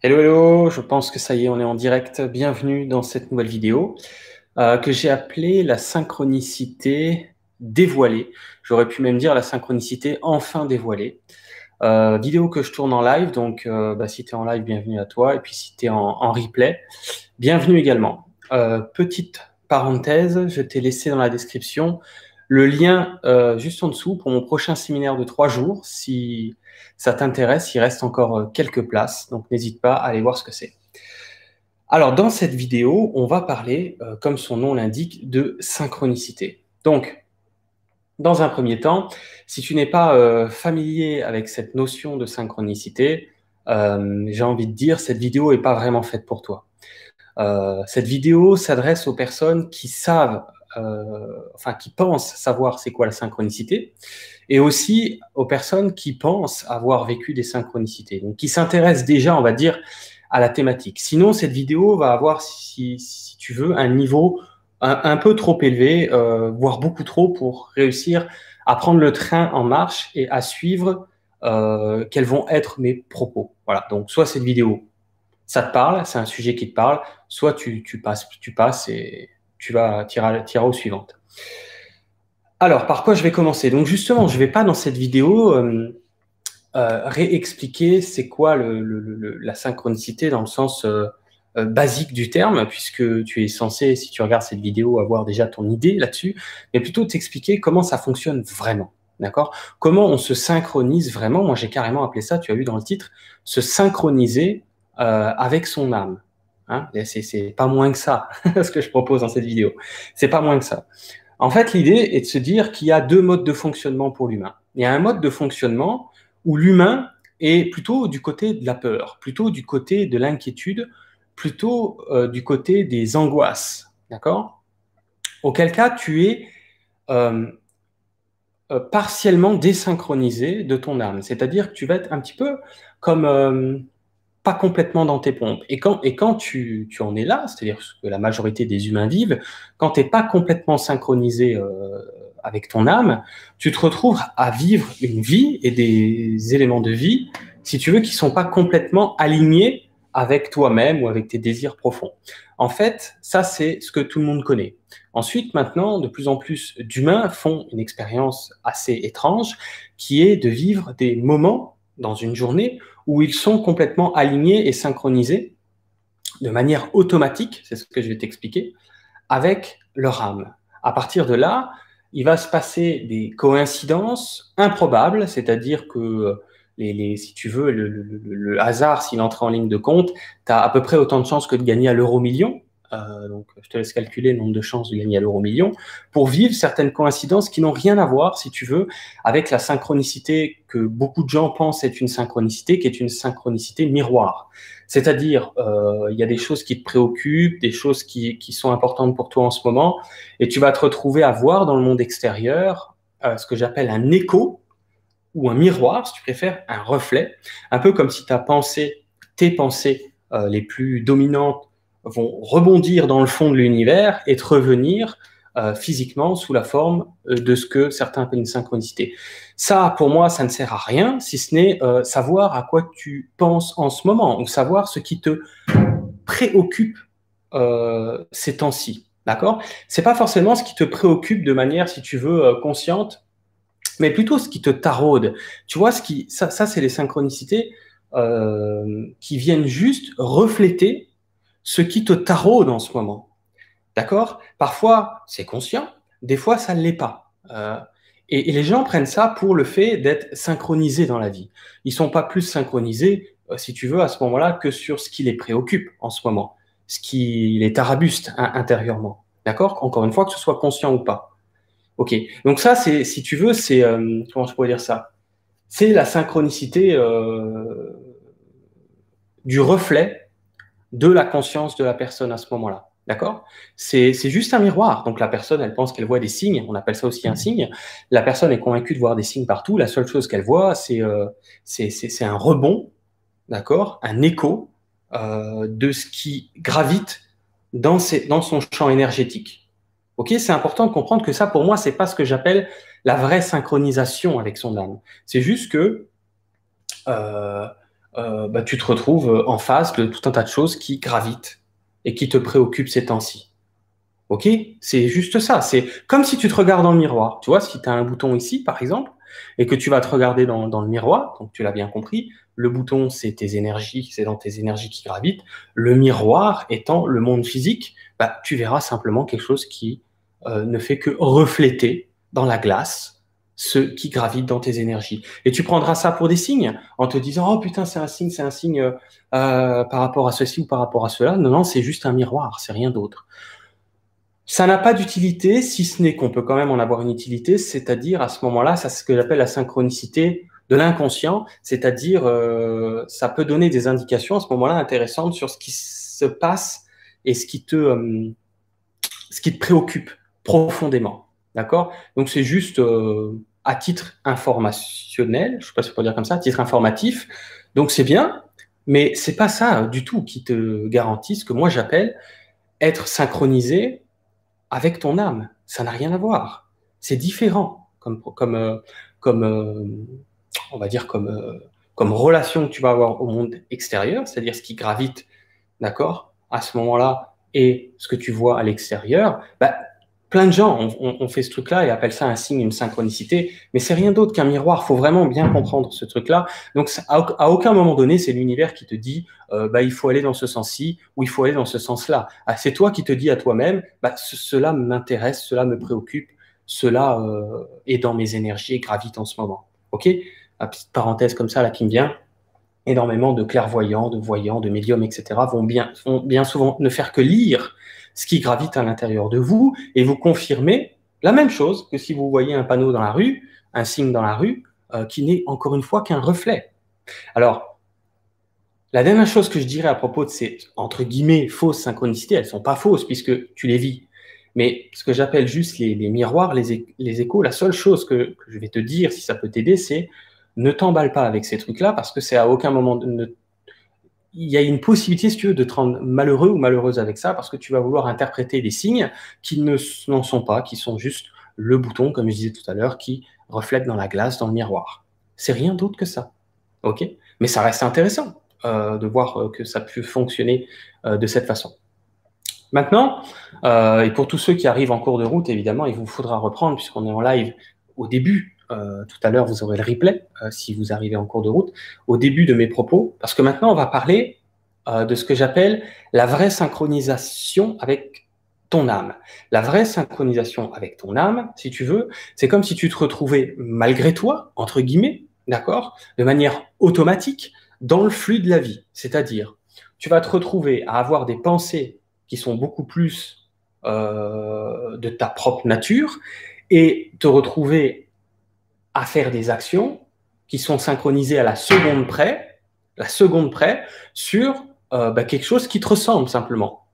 Hello, hello, je pense que ça y est, on est en direct. Bienvenue dans cette nouvelle vidéo euh, que j'ai appelée la synchronicité dévoilée. J'aurais pu même dire la synchronicité enfin dévoilée. Euh, vidéo que je tourne en live, donc euh, bah, si tu en live, bienvenue à toi. Et puis si tu es en, en, replay, bienvenue également. Euh, petite parenthèse, je t'ai laissé dans la description le lien euh, juste en dessous pour mon prochain séminaire de trois jours. Si ça t'intéresse, il reste encore euh, quelques places, donc n'hésite pas à aller voir ce que c'est. Alors, dans cette vidéo, on va parler, euh, comme son nom l'indique, de synchronicité. Donc, dans un premier temps, si tu n'es pas familier avec cette notion de synchronicité, j'ai envie de dire, cette vidéo n'est pas vraiment faite pour toi. Cette vidéo s'adresse aux personnes qui savent, enfin qui pensent savoir c'est quoi la synchronicité, et aussi aux personnes qui pensent avoir vécu des synchronicités, donc qui s'intéressent déjà, on va dire, à la thématique. Sinon, cette vidéo va avoir, si, tu veux, un niveau un, un peu trop élevé, euh, voire beaucoup trop, pour réussir à prendre le train en marche et à suivre euh, quels vont être mes propos. Voilà. Donc, soit cette vidéo, ça te parle, c'est un sujet qui te parle, soit tu, tu passes, tu passes et tu vas tirer, suivantes. Alors, par quoi je vais commencer? Donc, justement, je ne vais pas dans cette vidéo euh, euh, réexpliquer c'est quoi la synchronicité dans le sens euh, basique du terme, puisque tu es censé, si tu regardes cette vidéo, avoir déjà ton idée là-dessus, mais plutôt t'expliquer comment ça fonctionne vraiment. D'accord? Comment on se synchronise vraiment? Moi, j'ai carrément appelé ça, tu as vu dans le titre, se synchroniser avec son âme. Hein c'est pas moins que ça, ce que je propose dans cette vidéo. C'est pas moins que ça. En fait, l'idée est de se dire qu'il y a deux modes de fonctionnement pour l'humain. Il y a un mode de fonctionnement où l'humain est plutôt du côté de la peur, plutôt du côté de l'inquiétude, plutôt euh, du côté des angoisses. D'accord? Auquel cas, tu es euh, euh, partiellement désynchronisé de ton âme. C'est-à-dire que tu vas être un petit peu comme complètement dans tes pompes. Et quand, et quand tu, tu en es là, c'est-à-dire que la majorité des humains vivent, quand tu n'es pas complètement synchronisé euh, avec ton âme, tu te retrouves à vivre une vie et des éléments de vie, si tu veux, qui sont pas complètement alignés avec toi-même ou avec tes désirs profonds. En fait, ça, c'est ce que tout le monde connaît. Ensuite, maintenant, de plus en plus d'humains font une expérience assez étrange, qui est de vivre des moments dans une journée où ils sont complètement alignés et synchronisés de manière automatique, c'est ce que je vais t'expliquer, avec leur âme. À partir de là, il va se passer des coïncidences improbables, c'est-à-dire que si tu veux, le, le, hasard, s'il entre en ligne de compte, tu as à peu près autant de chances que de gagner à l'euro million. Euh, donc, je te laisse calculer le nombre de chances de gagner à l'euro million pour vivre certaines coïncidences qui n'ont rien à voir, si tu veux, avec la synchronicité que beaucoup de gens pensent être une synchronicité, qui est une synchronicité miroir. C'est-à-dire, euh, il y a des choses qui te préoccupent, des choses qui, sont importantes pour toi en ce moment, et tu vas te retrouver à voir dans le monde extérieur euh, ce que j'appelle un écho ou un miroir, si tu préfères, un reflet, un peu comme si ta pensée, tes pensées les plus dominantes vont rebondir dans le fond de l'univers et te revenir euh, physiquement sous la forme euh, de ce que certains appellent une synchronicité. Ça, pour moi, ça ne sert à rien, si ce n'est euh, savoir à quoi tu penses en ce moment, ou savoir ce qui te préoccupe ces temps-ci. D'accord? C'est pas forcément ce qui te préoccupe de manière, si tu veux, consciente, mais plutôt ce qui te taraude. Tu vois, ce qui, ça, ça c'est les synchronicités qui viennent juste refléter ce qui te taraude en ce moment. D'accord? Parfois, c'est conscient, des fois, ça ne l'est pas. Euh, et, les gens prennent ça pour le fait d'être synchronisés dans la vie. Ils sont pas plus synchronisés, euh, si tu veux, à ce moment-là, que sur ce qui les préoccupe en ce moment, ce qui les tarabuste intérieurement. D'accord? Encore une fois, que ce soit conscient ou pas. Ok, donc ça, c'est, si tu veux, c'est euh, comment je pourrais dire ça? C'est la synchronicité du reflet de la conscience de la personne à ce moment-là. D'accord? C'est, juste un miroir. Donc la personne, elle pense qu'elle voit des signes. On appelle ça aussi un signe. La personne est convaincue de voir des signes partout. La seule chose qu'elle voit, c'est, euh, un rebond, d'accord? Un écho euh, de ce qui gravite dans, ses, dans son champ énergétique. Ok, c'est important de comprendre que ça, pour moi, c'est pas ce que j'appelle la vraie synchronisation avec son âme. C'est juste que, euh, euh, bah, tu te retrouves en face de tout un tas de choses qui gravitent et qui te préoccupent ces temps-ci. Ok? C'est juste ça. C'est comme si tu te regardes dans le miroir. Tu vois, si tu as un bouton ici, par exemple, et que tu vas te regarder dans, dans le miroir, donc tu l'as bien compris, le bouton, c'est tes énergies, c'est dans tes énergies qui gravitent. Le miroir étant le monde physique, bah, tu verras simplement quelque chose qui euh, ne fait que refléter dans la glace ce qui gravite dans tes énergies. Et tu prendras ça pour des signes en te disant oh putain c'est un signe, c'est un signe euh, par rapport à ceci ou par rapport à cela. Non non c'est juste un miroir, c'est rien d'autre. Ça n'a pas d'utilité, si ce n'est qu'on peut quand même en avoir une utilité, c'est-à-dire à ce moment-là, c'est ce que j'appelle la synchronicité de l'inconscient, c'est-à-dire euh, ça peut donner des indications à ce moment-là intéressantes sur ce qui se passe et ce qui te, euh, ce qui te préoccupe profondément. D'accord? Donc c'est juste à titre informationnel, je ne sais pas si on peut dire comme ça, à titre informatif. Donc c'est bien, mais c'est pas ça du tout qui te garantit ce que moi j'appelle être synchronisé avec ton âme. Ça n'a rien à voir. C'est différent comme, comme, euh, comme euh, on va dire, comme, euh, comme relation que tu vas avoir au monde extérieur, c'est-à-dire ce qui gravite, d'accord, à ce moment-là, et ce que tu vois à l'extérieur. Bah, plein de gens ont, fait ce truc-là et appellent ça un signe, une synchronicité, mais c'est rien d'autre qu'un miroir. Faut vraiment bien comprendre ce truc-là. Donc, à, aucun moment donné, c'est l'univers qui te dit, euh, bah, il faut aller dans ce sens-ci ou il faut aller dans ce sens-là. Ah, c'est toi qui te dis à toi-même, bah, cela m'intéresse, cela me préoccupe, cela euh, est dans mes énergies et gravite en ce moment. Ok? Petite parenthèse comme ça là qui me vient. Énormément de clairvoyants, de voyants, de médiums, etc. vont bien, vont bien souvent ne faire que lire ce qui gravite à l'intérieur de vous et vous confirmer la même chose que si vous voyez un panneau dans la rue, un signe dans la rue, euh, qui n'est encore une fois qu'un reflet. Alors, la dernière chose que je dirais à propos de ces, entre guillemets, fausses synchronicités, elles sont pas fausses puisque tu les vis. Mais ce que j'appelle juste les, miroirs, les, les, échos, la seule chose que, je vais te dire, si ça peut t'aider, c'est ne t'emballe pas avec ces trucs-là parce que c'est à aucun moment, de, il y a une possibilité, si tu veux, de te rendre malheureux ou malheureuse avec ça, parce que tu vas vouloir interpréter des signes qui n'en sont pas, qui sont juste le bouton, comme je disais tout à l'heure, qui reflète dans la glace, dans le miroir. C'est rien d'autre que ça. OK? Mais ça reste intéressant euh, de voir euh, que ça peut fonctionner euh, de cette façon. Maintenant, et pour tous ceux qui arrivent en cours de route, évidemment, il vous faudra reprendre, puisqu'on est en live au début euh, tout à l'heure, vous aurez le replay euh, si vous arrivez en cours de route, au début de mes propos, parce que maintenant, on va parler euh, de ce que j'appelle la vraie synchronisation avec ton âme. La vraie synchronisation avec ton âme, si tu veux, c'est comme si tu te retrouvais malgré toi, entre guillemets, d'accord, de manière automatique, dans le flux de la vie. C'est-à-dire, tu vas te retrouver à avoir des pensées qui sont beaucoup plus euh, de ta propre nature et te retrouver à faire des actions qui sont synchronisées à la seconde près, la seconde près, sur euh, bah, quelque chose qui te ressemble simplement.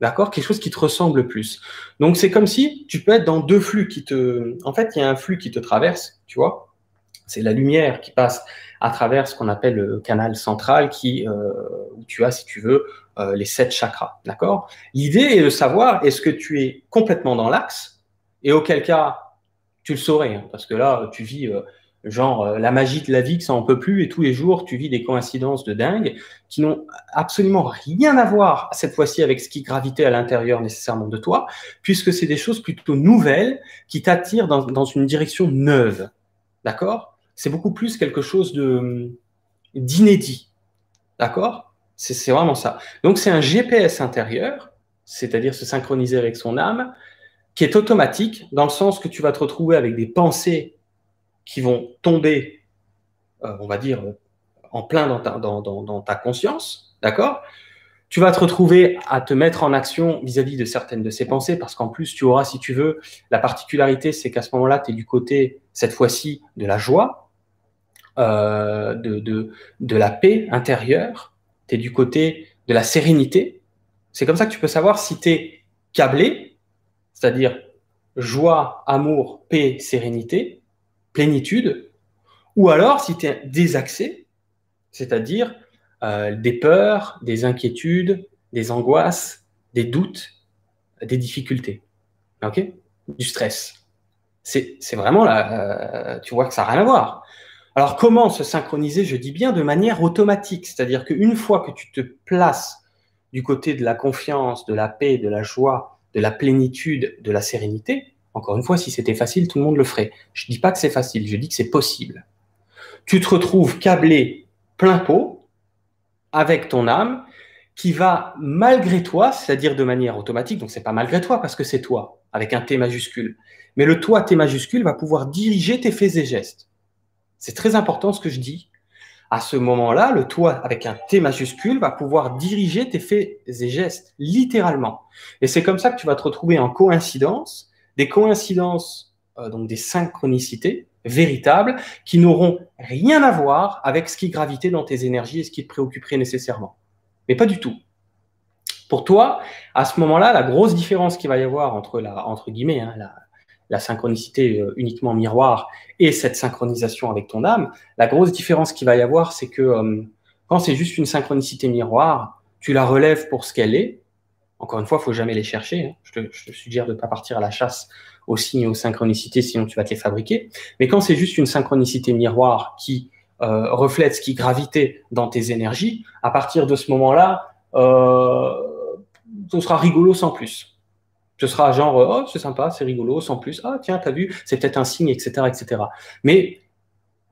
D'accord? Quelque chose qui te ressemble plus. Donc c'est comme si tu peux être dans deux flux qui te. En fait, il y a un flux qui te traverse, tu vois? C'est la lumière qui passe à travers ce qu'on appelle le canal central, qui euh, où tu as, si tu veux, euh, les sept chakras. D'accord? L'idée est de savoir est-ce que tu es complètement dans l'axe, et auquel cas tu le saurais, hein, parce que là, tu vis euh, genre euh, la magie de la vie que ça en peut plus, et tous les jours, tu vis des coïncidences de dingue qui n'ont absolument rien à voir cette fois-ci avec ce qui gravitait à l'intérieur nécessairement de toi, puisque c'est des choses plutôt nouvelles qui t'attirent dans, dans, une direction neuve. D'accord? C'est beaucoup plus quelque chose de d'inédit. D'accord? C'est vraiment ça. Donc c'est un GPS intérieur, c'est-à-dire se synchroniser avec son âme, qui est automatique, dans le sens que tu vas te retrouver avec des pensées qui vont tomber, euh, on va dire, en plein dans ta, dans, ta conscience, d'accord? Tu vas te retrouver à te mettre en action vis-à-vis de certaines de ces pensées, parce qu'en plus, tu auras, si tu veux, la particularité, c'est qu'à ce moment-là, tu es du côté, cette fois-ci, de la joie, euh, de, de, de la paix intérieure, tu es du côté de la sérénité. C'est comme ça que tu peux savoir si tu es câblé, c'est-à-dire joie, amour, paix, sérénité, plénitude, ou alors si tu es désaxé, c'est-à-dire euh, des peurs, des inquiétudes, des angoisses, des doutes, des difficultés, Du stress. C'est vraiment là, euh, tu vois que ça n'a rien à voir. Alors comment se synchroniser Je dis bien de manière automatique, c'est-à-dire qu'une fois que tu te places du côté de la confiance, de la paix, de la joie, de la plénitude, de la sérénité, encore une fois, si c'était facile, tout le monde le ferait. Je ne dis pas que c'est facile, je dis que c'est possible. Tu te retrouves câblé plein pot avec ton âme qui va malgré toi, c'est-à-dire de manière automatique, donc c'est pas malgré toi parce que c'est toi, avec un T majuscule, mais le toi T majuscule va pouvoir diriger tes faits et gestes. C'est très important ce que je dis. À ce moment-là, le toi avec un T majuscule va pouvoir diriger tes faits et gestes, littéralement. Et c'est comme ça que tu vas te retrouver en coïncidence, des coïncidences, euh, donc des synchronicités véritables, qui n'auront rien à voir avec ce qui gravitait dans tes énergies et ce qui te préoccuperait nécessairement mais pas du tout. Pour toi, à ce moment-là, la grosse différence qu'il va y avoir entre la, entre guillemets, hein, la, synchronicité euh, uniquement miroir et cette synchronisation avec ton âme, la grosse différence qu'il va y avoir, c'est que euh, quand c'est juste une synchronicité miroir, tu la relèves pour ce qu'elle est. Encore une fois, il faut jamais les chercher. Hein. Je, te, je, te, suggère de ne pas partir à la chasse aux signes aux synchronicités, sinon tu vas te les fabriquer. Mais quand c'est juste une synchronicité miroir qui euh, reflète ce qui gravitait dans tes énergies, à partir de ce moment-là, euh, ce sera rigolo sans plus. Ce sera genre, oh, c'est sympa, c'est rigolo, sans plus. Ah, tiens, t'as vu, c'est peut-être un signe, etc., etc. Mais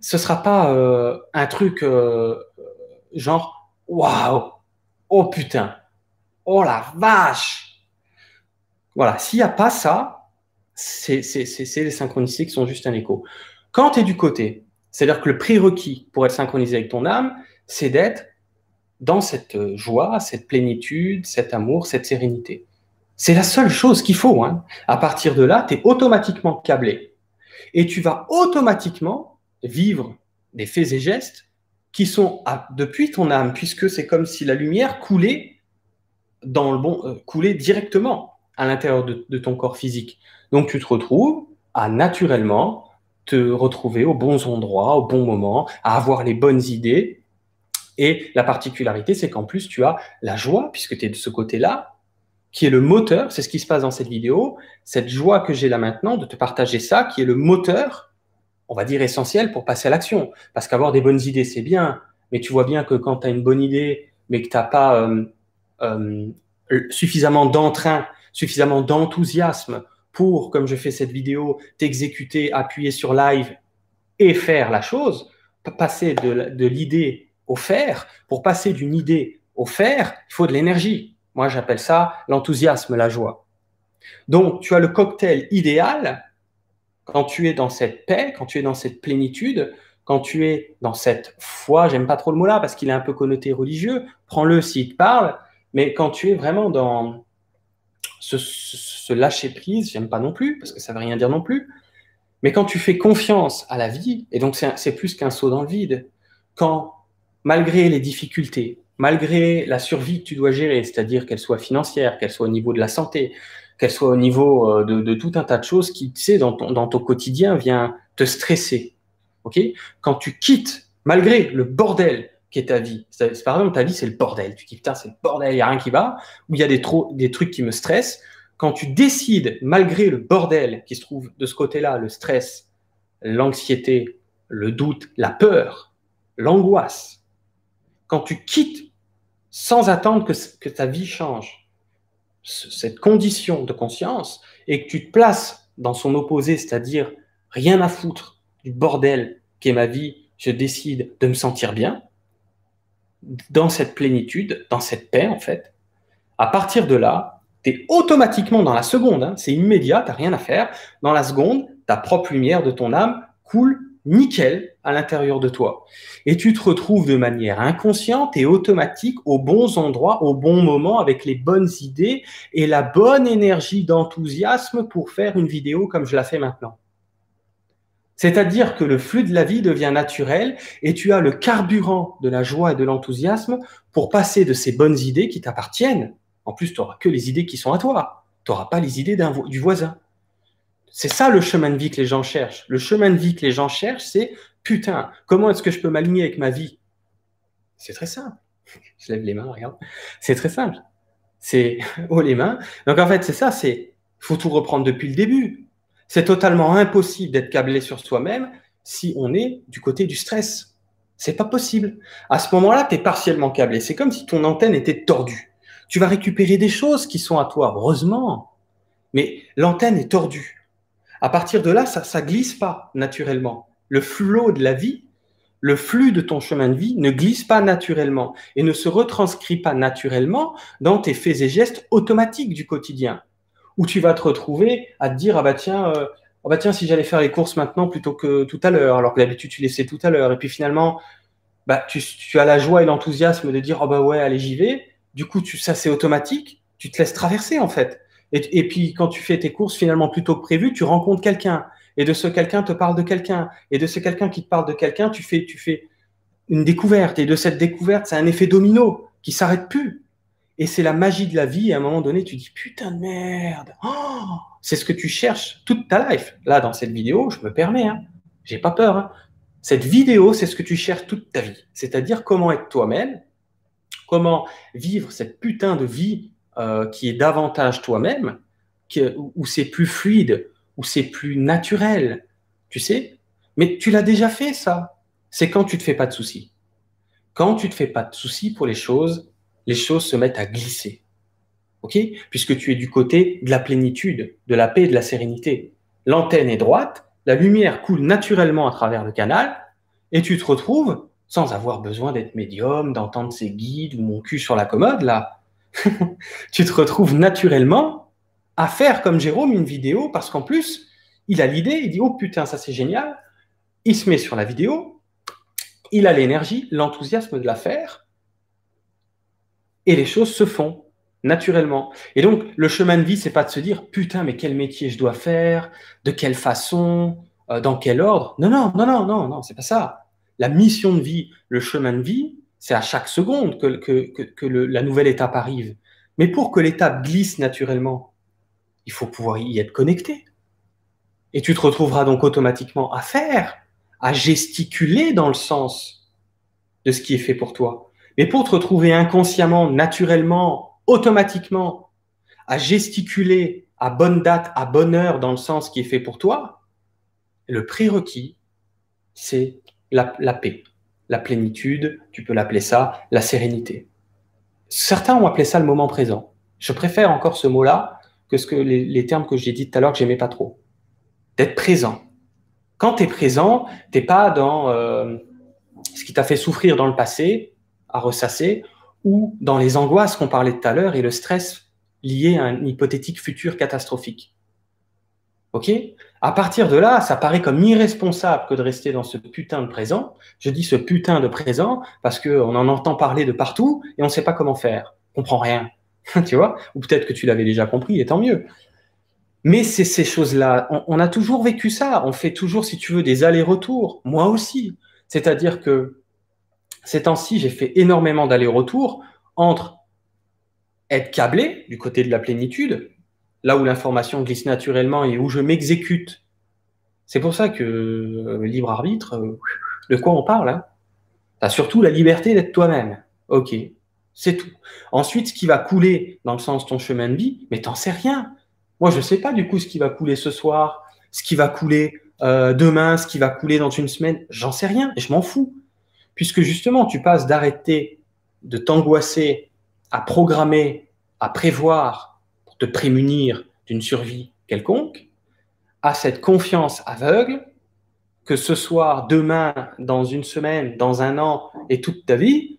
ce sera pas euh, un truc genre, waouh, oh putain, oh la vache. Voilà, s'il n'y a pas ça, c'est les synchronicités qui sont juste un écho. Quand tu es du côté c'est-à-dire que le prérequis pour être synchronisé avec ton âme, c'est d'être dans cette euh, joie, cette plénitude, cet amour, cette sérénité. C'est la seule chose qu'il faut. Hein. À partir de là, tu es automatiquement câblé. Et tu vas automatiquement vivre des faits et gestes qui sont depuis ton âme, puisque c'est comme si la lumière coulait dans le bon, euh, coulait directement à l'intérieur de, de ton corps physique. Donc tu te retrouves à naturellement te retrouver aux bons endroits, au bon moment, à avoir les bonnes idées. Et la particularité, c'est qu'en plus, tu as la joie, puisque tu es de ce côté-là, qui est le moteur, c'est ce qui se passe dans cette vidéo, cette joie que j'ai là maintenant de te partager ça, qui est le moteur, on va dire essentiel pour passer à l'action. Parce qu'avoir des bonnes idées, c'est bien, mais tu vois bien que quand tu as une bonne idée, mais que tu n'as pas euh, euh, suffisamment d'entrain, suffisamment d'enthousiasme pour, comme je fais cette vidéo, t'exécuter, appuyer sur live et faire la chose, passer de, l'idée au faire, pour passer d'une idée au faire, il faut de l'énergie. Moi, j'appelle ça l'enthousiasme, la joie. Donc, tu as le cocktail idéal quand tu es dans cette paix, quand tu es dans cette plénitude, quand tu es dans cette foi, j'aime pas trop le mot là parce qu'il est un peu connoté religieux, prends-le s'il te parle, mais quand tu es vraiment dans, se, lâcher prise, j'aime pas non plus, parce que ça veut rien dire non plus. Mais quand tu fais confiance à la vie, et donc c'est plus qu'un saut dans le vide, quand malgré les difficultés, malgré la survie que tu dois gérer, c'est-à-dire qu'elle soit financière, qu'elle soit au niveau de la santé, qu'elle soit au niveau euh, de, tout un tas de choses qui, tu sais, dans ton, quotidien, vient te stresser. Ok? Quand tu quittes, malgré le bordel qui est ta vie. C'est, par exemple, ta vie, c'est le bordel. Tu dis, putain, c'est le bordel, il n'y a rien qui va, ou il y a des, des trucs qui me stressent. Quand tu décides, malgré le bordel qui se trouve de ce côté-là, le stress, l'anxiété, le doute, la peur, l'angoisse, quand tu quittes sans attendre que, ta vie change, cette condition de conscience, et que tu te places dans son opposé, c'est-à-dire rien à foutre du bordel qui est ma vie, je décide de me sentir bien, dans cette plénitude, dans cette paix, en fait, à partir de là, tu es automatiquement dans la seconde, hein, c'est immédiat, tu rien à faire. Dans la seconde, ta propre lumière de ton âme coule nickel à l'intérieur de toi. Et tu te retrouves de manière inconsciente et automatique aux bons endroits, au bon moment, avec les bonnes idées et la bonne énergie d'enthousiasme pour faire une vidéo comme je la fais maintenant. C'est-à-dire que le flux de la vie devient naturel et tu as le carburant de la joie et de l'enthousiasme pour passer de ces bonnes idées qui t'appartiennent. En plus, tu n'auras que les idées qui sont à toi. Tu n'auras pas les idées du voisin. C'est ça le chemin de vie que les gens cherchent. Le chemin de vie que les gens cherchent, c'est putain, comment est-ce que je peux m'aligner avec ma vie? C'est très simple. Je lève les mains, regarde. C'est très simple. C'est haut les mains. Donc en fait, c'est ça, c'est faut tout reprendre depuis le début. C'est totalement impossible d'être câblé sur soi-même si on est du côté du stress. C'est pas possible. À ce moment-là, tu es partiellement câblé. C'est comme si ton antenne était tordue. Tu vas récupérer des choses qui sont à toi, heureusement. Mais l'antenne est tordue. À partir de là, ça, ça glisse pas naturellement. Le flot de la vie, le flux de ton chemin de vie ne glisse pas naturellement et ne se retranscrit pas naturellement dans tes faits et gestes automatiques du quotidien. Où tu vas te retrouver à te dire ah bah tiens euh, oh bah tiens si j'allais faire les courses maintenant plutôt que tout à l'heure alors que d'habitude tu laissais tout à l'heure. Et puis finalement bah tu, as la joie et l'enthousiasme de dire oh bah ouais allez j'y vais. Du coup tu ça c'est automatique. Tu te laisses traverser en fait. Et, et puis quand tu fais tes courses finalement plutôt que prévu tu rencontres quelqu'un et de ce quelqu'un te parle de quelqu'un, et de ce quelqu'un qui te parle de quelqu'un, tu fais, tu fais une découverte, et de cette découverte, c'est un effet domino qui s'arrête plus. Et c'est la magie de la vie, et à un moment donné, tu dis, putain de merde, oh, c'est ce que tu cherches toute ta life. Là, dans cette vidéo, je me permets, hein, j'ai pas peur. Hein. Cette vidéo, c'est ce que tu cherches toute ta vie. C'est-à-dire comment être toi-même, comment vivre cette putain de vie euh, qui est davantage toi-même, où c'est plus fluide, où c'est plus naturel, tu sais. Mais tu l'as déjà fait, ça. C'est quand tu te fais pas de soucis. Quand tu te fais pas de soucis pour les choses, les choses se mettent à glisser. OK? Puisque tu es du côté de la plénitude, de la paix et de la sérénité. L'antenne est droite, la lumière coule naturellement à travers le canal, et tu te retrouves, sans avoir besoin d'être médium, d'entendre ses guides ou mon cul sur la commode, là, tu te retrouves naturellement à faire comme Jérôme une vidéo parce qu'en plus, il a l'idée, il dit oh putain, ça c'est génial. Il se met sur la vidéo, il a l'énergie, l'enthousiasme de la faire et les choses se font naturellement. Et donc, le chemin de vie, c'est pas de se dire putain, mais quel métier je dois faire, de quelle façon, euh, dans quel ordre? Non, non, non, non, non, non, c'est pas ça. La mission de vie, le chemin de vie, c'est à chaque seconde que, que, que, la nouvelle étape arrive. Mais pour que l'étape glisse naturellement, il faut pouvoir y être connecté. Et tu te retrouveras donc automatiquement à faire, à gesticuler dans le sens de ce qui est fait pour toi. Mais pour te retrouver inconsciemment, naturellement, automatiquement, à gesticuler à bonne date, à bonne heure dans le sens qui est fait pour toi, le prérequis, c'est la, la paix, la plénitude, tu peux l'appeler ça, la sérénité. Certains ont appelé ça le moment présent. Je préfère encore ce mot-là que ce que les, termes que j'ai dit tout à l'heure que j'aimais pas trop. D'être présent. Quand tu es présent, t'es pas dans euh, ce qui t'a fait souffrir dans le passé, à ressasser, ou dans les angoisses qu'on parlait tout à l'heure et le stress lié à un hypothétique futur catastrophique. Ok? À partir de là, ça paraît comme irresponsable que de rester dans ce putain de présent. Je dis ce putain de présent parce qu'on en entend parler de partout et on ne sait pas comment faire. On comprend rien. tu vois? Ou peut-être que tu l'avais déjà compris, et tant mieux. Mais c'est ces choses-là. On, a toujours vécu ça. On fait toujours, si tu veux, des allers-retours. Moi aussi. C'est-à-dire que ces temps-ci, j'ai fait énormément d'allers-retours entre être câblé du côté de la plénitude, là où l'information glisse naturellement et où je m'exécute. C'est pour ça que euh, libre arbitre, euh, de quoi on parle hein? Tu as surtout la liberté d'être toi-même. Ok, c'est tout. Ensuite, ce qui va couler dans le sens de ton chemin de vie, mais t'en sais rien. Moi, je ne sais pas du coup ce qui va couler ce soir, ce qui va couler euh, demain, ce qui va couler dans une semaine. J'en sais rien et je m'en fous. Puisque justement, tu passes d'arrêter de t'angoisser à programmer, à prévoir pour te prémunir d'une survie quelconque, à cette confiance aveugle que ce soir, demain, dans une semaine, dans un an et toute ta vie,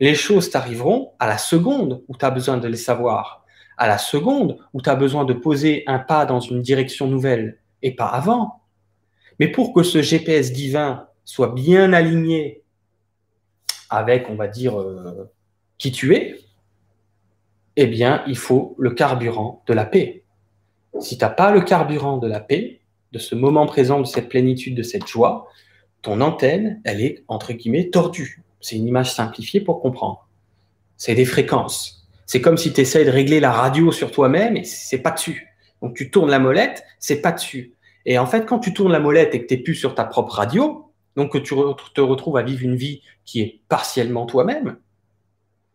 les choses t'arriveront à la seconde où tu as besoin de les savoir, à la seconde où tu as besoin de poser un pas dans une direction nouvelle et pas avant. Mais pour que ce GPS divin soit bien aligné avec, on va dire, euh, qui tu es, eh bien, il faut le carburant de la paix. Si tu n'as pas le carburant de la paix, de ce moment présent, de cette plénitude, de cette joie, ton antenne, elle est, entre guillemets, tordue. C'est une image simplifiée pour comprendre. C'est des fréquences. C'est comme si tu essayes de régler la radio sur toi-même et c'est pas dessus. Donc tu tournes la molette, c'est pas dessus. Et en fait, quand tu tournes la molette et que tu n'es plus sur ta propre radio, donc que tu te retrouves à vivre une vie qui est partiellement toi-même,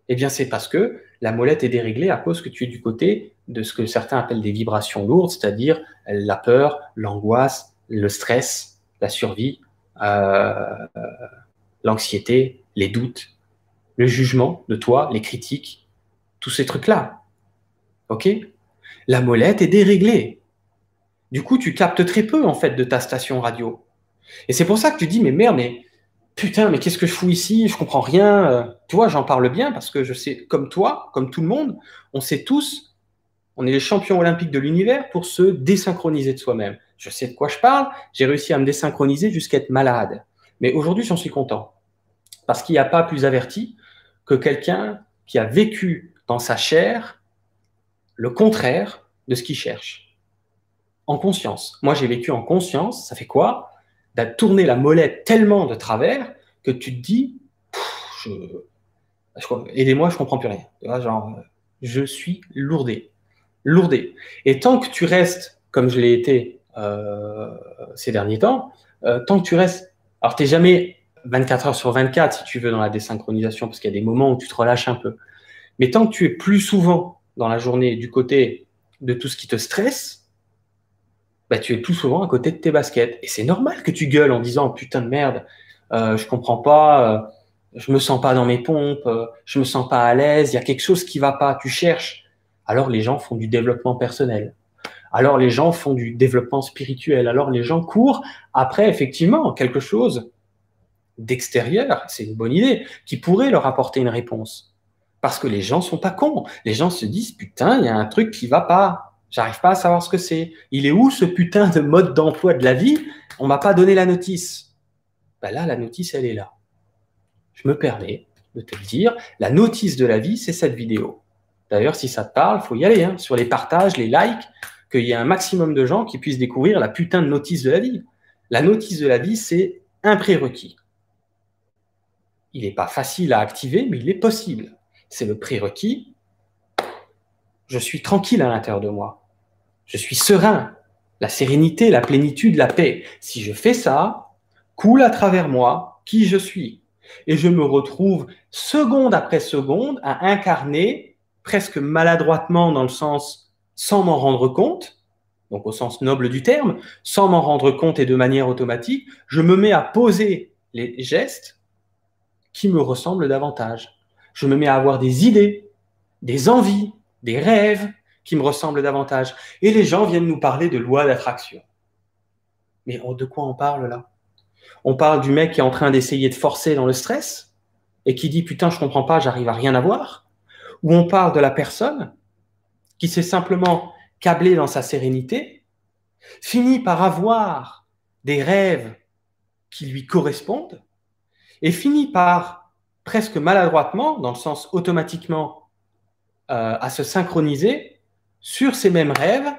eh bien c'est parce que la molette est déréglée à cause que tu es du côté de ce que certains appellent des vibrations lourdes, c'est-à-dire la peur, l'angoisse, le stress, la survie, l'anxiété, les doutes, le jugement de toi, les critiques, tous ces trucs-là. OK? La molette est déréglée. Du coup, tu captes très peu, en fait, de ta station radio. Et c'est pour ça que tu dis, mais merde, mais putain, mais qu'est-ce que je fous ici? Je comprends rien. Euh, tu vois, j'en parle bien parce que je sais, comme toi, comme tout le monde, on sait tous, on est les champions olympiques de l'univers pour se désynchroniser de soi-même. Je sais de quoi je parle. J'ai réussi à me désynchroniser jusqu'à être malade. Mais aujourd'hui, j'en suis content. Parce qu'il n'y a pas plus averti que quelqu'un qui a vécu dans sa chair le contraire de ce qu'il cherche. En conscience. Moi, j'ai vécu en conscience. Ça fait quoi? D'à tourner la molette tellement de travers que tu te dis, aidez-moi, je comprends plus rien. genre, je suis lourdé. Lourdé. Et tant que tu restes, comme je l'ai été euh, ces derniers temps, euh, tant que tu restes, alors tu n'es jamais 24 heures sur 24 si tu veux dans la désynchronisation, parce qu'il y a des moments où tu te relâches un peu. Mais tant que tu es plus souvent dans la journée du côté de tout ce qui te stresse, bah, tu es plus souvent à côté de tes baskets. Et c'est normal que tu gueules en disant putain de merde, euh, je comprends pas, euh, je me sens pas dans mes pompes, euh, je me sens pas à l'aise, il y a quelque chose qui va pas, tu cherches. Alors les gens font du développement personnel. Alors les gens font du développement spirituel. Alors les gens courent après effectivement quelque chose d'extérieur, c'est une bonne idée, qui pourrait leur apporter une réponse. Parce que les gens sont pas cons. Les gens se disent, putain, il y a un truc qui va pas. J'arrive pas à savoir ce que c'est. Il est où ce putain de mode d'emploi de la vie? On m'a pas donné la notice. Ben là, la notice, elle est là. Je me permets de te le dire. La notice de la vie, c'est cette vidéo. D'ailleurs, si ça te parle, faut y aller. Hein, sur les partages, les likes, qu'il y ait un maximum de gens qui puissent découvrir la putain de notice de la vie. La notice de la vie, c'est un prérequis. Il n'est pas facile à activer, mais il est possible. C'est le prérequis. Je suis tranquille à l'intérieur de moi. Je suis serein. La sérénité, la plénitude, la paix. Si je fais ça, coule à travers moi qui je suis. Et je me retrouve seconde après seconde à incarner presque maladroitement dans le sens sans m'en rendre compte, donc au sens noble du terme, sans m'en rendre compte et de manière automatique, je me mets à poser les gestes qui me ressemble davantage. Je me mets à avoir des idées, des envies, des rêves qui me ressemblent davantage. Et les gens viennent nous parler de loi d'attraction. Mais de quoi on parle là? On parle du mec qui est en train d'essayer de forcer dans le stress et qui dit putain je comprends pas, j'arrive à rien avoir Ou on parle de la personne qui s'est simplement câblée dans sa sérénité, finit par avoir des rêves qui lui correspondent et finit par, presque maladroitement, dans le sens automatiquement, euh, à se synchroniser sur ces mêmes rêves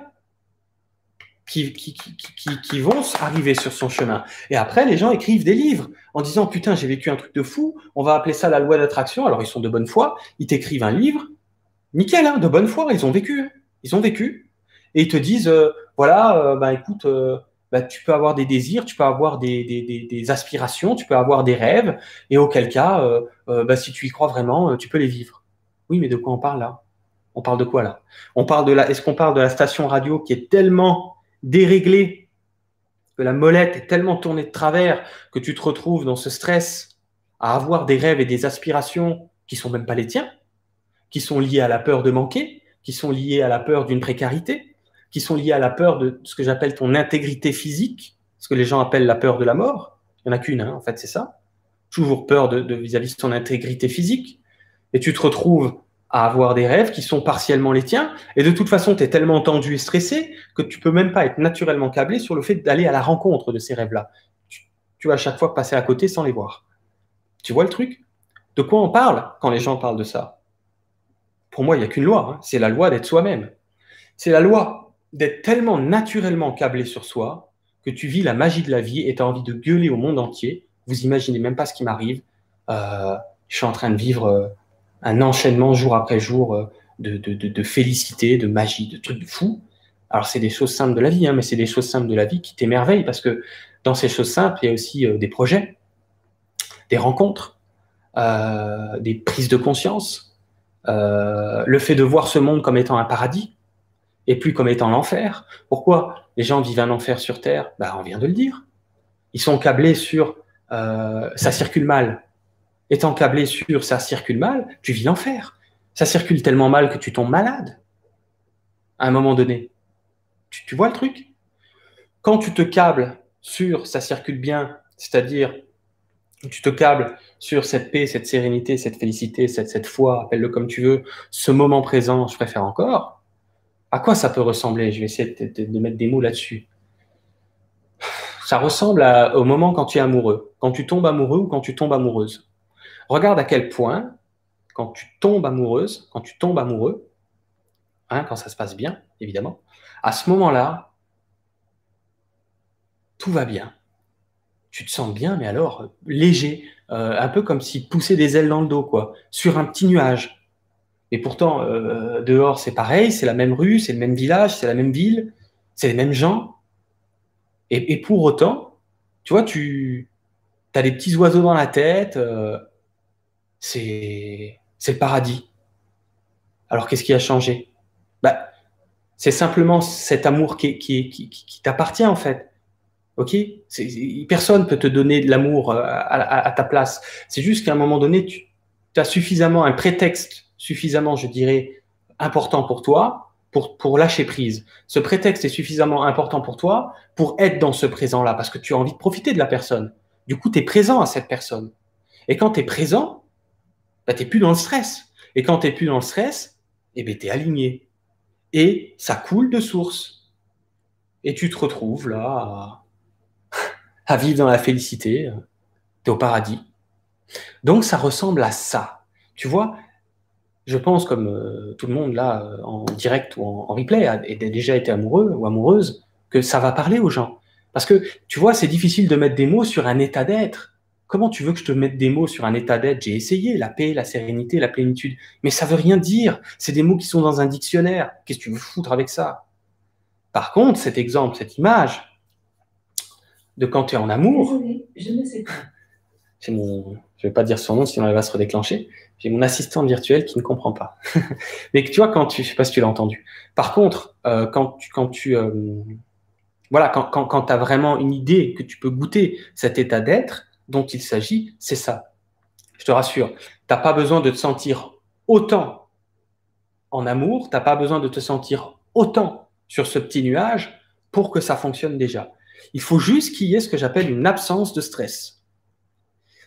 qui, qui, qui, qui, vont arriver sur son chemin. Et après, les gens écrivent des livres en disant Putain, j'ai vécu un truc de fou, on va appeler ça la loi d'attraction. Alors, ils sont de bonne foi, ils t'écrivent un livre, nickel, hein, de bonne foi, ils ont vécu. Ils ont vécu. Et ils te disent euh, Voilà, euh, bah, écoute, bah, tu peux avoir des désirs, tu peux avoir des, des, aspirations, tu peux avoir des rêves, et auquel cas, euh, euh, bah, si tu y crois vraiment, euh, tu peux les vivre. Oui, mais de quoi on parle là? On parle de quoi là? On parle de la. Est-ce qu'on parle de la station radio qui est tellement déréglée que la molette est tellement tournée de travers que tu te retrouves dans ce stress à avoir des rêves et des aspirations qui sont même pas les tiens, qui sont liés à la peur de manquer, qui sont liés à la peur d'une précarité, qui sont liées à la peur de ce que j'appelle ton intégrité physique, ce que les gens appellent la peur de la mort. Il n'y en a qu'une, hein, en fait, c'est ça. Toujours peur de, vis-à-vis de, ton intégrité physique. Et tu te retrouves à avoir des rêves qui sont partiellement les tiens. Et de toute façon, tu es tellement tendu et stressé que tu peux même pas être naturellement câblé sur le fait d'aller à la rencontre de ces rêves-là. Tu, vas à chaque fois passer à côté sans les voir. Tu vois le truc? De quoi on parle quand les gens parlent de ça? Pour moi, il n'y a qu'une loi. Hein. C'est la loi d'être soi-même. C'est la loi d'être tellement naturellement câblé sur soi que tu vis la magie de la vie et tu as envie de gueuler au monde entier. Vous imaginez même pas ce qui m'arrive. Euh, je suis en train de vivre euh, un enchaînement jour après jour euh, de, de, de, félicité, de magie, de trucs de fou. Alors c'est des choses simples de la vie, hein, mais c'est des choses simples de la vie qui t'émerveillent parce que dans ces choses simples, il y a aussi des projets, des rencontres, des prises de conscience, le fait de voir ce monde comme étant un paradis, et plus comme étant l'enfer. Pourquoi les gens vivent un enfer sur Terre? Ben, On vient de le dire. Ils sont câblés sur euh, ça circule mal. Étant câblé sur ça circule mal, tu vis l'enfer. Ça circule tellement mal que tu tombes malade à un moment donné. Tu vois le truc? Quand tu te câbles sur ça circule bien, c'est-à-dire tu te câbles sur cette paix, cette sérénité, cette félicité, cette, foi, appelle-le comme tu veux, ce moment présent, je préfère encore. À quoi ça peut ressembler? Je vais essayer de, mettre des mots là-dessus. Ça ressemble au moment quand tu es amoureux, quand tu tombes amoureux ou quand tu tombes amoureuse. Regarde à quel point, quand tu tombes amoureuse, quand tu tombes amoureux, hein, quand ça se passe bien, évidemment, à ce moment-là, tout va bien tu te sens bien, mais alors euh, léger, euh, un peu comme si pousser des ailes dans le dos, quoi, sur un petit nuage. Et pourtant, euh, dehors, c'est pareil, c'est la même rue, c'est le même village, c'est la même ville, c'est les mêmes gens. Et, pour autant, tu vois, tu as des petits oiseaux dans la tête, c'est le paradis. Alors qu'est-ce qui a changé? Bah, C'est simplement cet amour qui, qui, qui, qui t'appartient en fait. Ok? Personne peut te donner de l'amour euh, à, ta place. C'est juste qu'à un moment donné, tu as suffisamment un prétexte, suffisamment, je dirais, important pour toi pour, lâcher prise. Ce prétexte est suffisamment important pour toi pour être dans ce présent-là parce que tu as envie de profiter de la personne. Du coup, tu es présent à cette personne. Et quand tu es présent, bah, tu n'es plus dans le stress. Et quand tu n'es plus dans le stress, eh ben, tu es aligné. Et ça coule de source. Et tu te retrouves là à vivre dans la félicité, euh, tu es au paradis. Donc ça ressemble à ça. Tu vois, je pense comme euh, tout le monde là, euh, en direct ou en, replay, a, déjà été amoureux ou amoureuse, que ça va parler aux gens. Parce que tu vois, c'est difficile de mettre des mots sur un état d'être. Comment tu veux que je te mette des mots sur un état d'être? J'ai essayé, la paix, la sérénité, la plénitude. Mais ça veut rien dire. C'est des mots qui sont dans un dictionnaire. Qu'est-ce que tu veux foutre avec ça? Par contre, cet exemple, cette image, de quand tu es en amour. je ne sais pas. C'est mon, je vais pas dire son nom sinon elle va se redéclencher. J'ai mon assistante virtuelle qui ne comprend pas. Mais tu vois quand tu, je sais pas si tu l'as entendu. Par contre, euh, quand tu, quand tu, euh, voilà, quand, quand, quand tu as vraiment une idée que tu peux goûter cet état d'être dont il s'agit, c'est ça. Je te rassure, t'as pas besoin de te sentir autant en amour, t'as pas besoin de te sentir autant sur ce petit nuage pour que ça fonctionne déjà. Il faut juste qu'il y ait ce que j'appelle une absence de stress.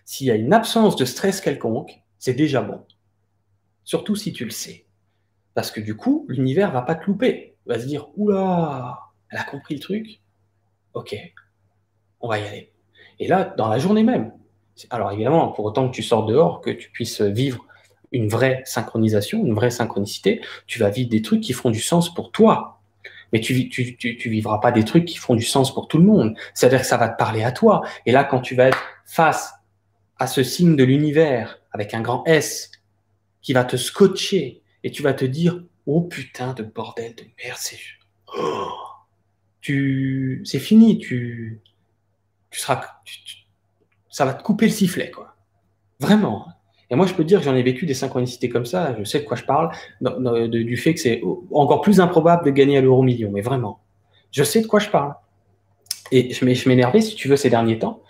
S'il y a une absence de stress quelconque, c'est déjà bon. Surtout si tu le sais. Parce que du coup, l'univers va pas te louper. Il va se dire, oula, elle a compris le truc. Ok, on va y aller. Et là, dans la journée même. Alors évidemment, pour autant que tu sors dehors, que tu puisses vivre une vraie synchronisation, une vraie synchronicité, tu vas vivre des trucs qui font du sens pour toi, mais tu, tu, tu, vivras pas des trucs qui font du sens pour tout le monde. C'est-à-dire que ça va te parler à toi. Et là, quand tu vas être face à ce signe de l'univers avec un grand S qui va te scotcher et tu vas te dire, oh putain de bordel de merde, c'est, oh, tu, c'est fini, tu, tu seras, ça va te couper le sifflet, quoi. Vraiment. Et moi, je peux dire que j'en ai vécu des synchronicités comme ça. Je sais de quoi je parle, du fait que c'est encore plus improbable de gagner à l'euro million, mais vraiment. Je sais de quoi je parle. Et je m'énervais, si tu veux, ces derniers temps.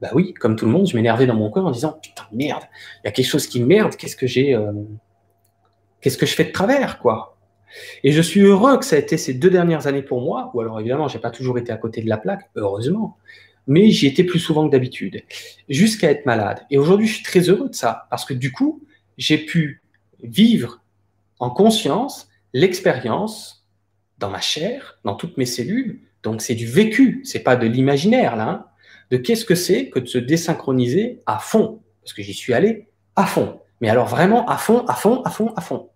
Bah oui, comme tout le monde, je m'énervais dans mon corps en disant Putain, merde, il y a quelque chose qui merde, qu'est-ce que j'ai. Euh, qu'est-ce que je fais de travers, quoi Et je suis heureux que ça ait été ces deux dernières années pour moi, ou alors évidemment, j'ai pas toujours été à côté de la plaque, heureusement mais j'y étais plus souvent que d'habitude, jusqu'à être malade. Et aujourd'hui, je suis très heureux de ça, parce que du coup, j'ai pu vivre en conscience l'expérience dans ma chair, dans toutes mes cellules. Donc c'est du vécu, c'est pas de l'imaginaire là, hein, de qu'est-ce que c'est que de se désynchroniser à fond, parce que j'y suis allé à fond. Mais alors vraiment à fond, à fond, à fond, à fond,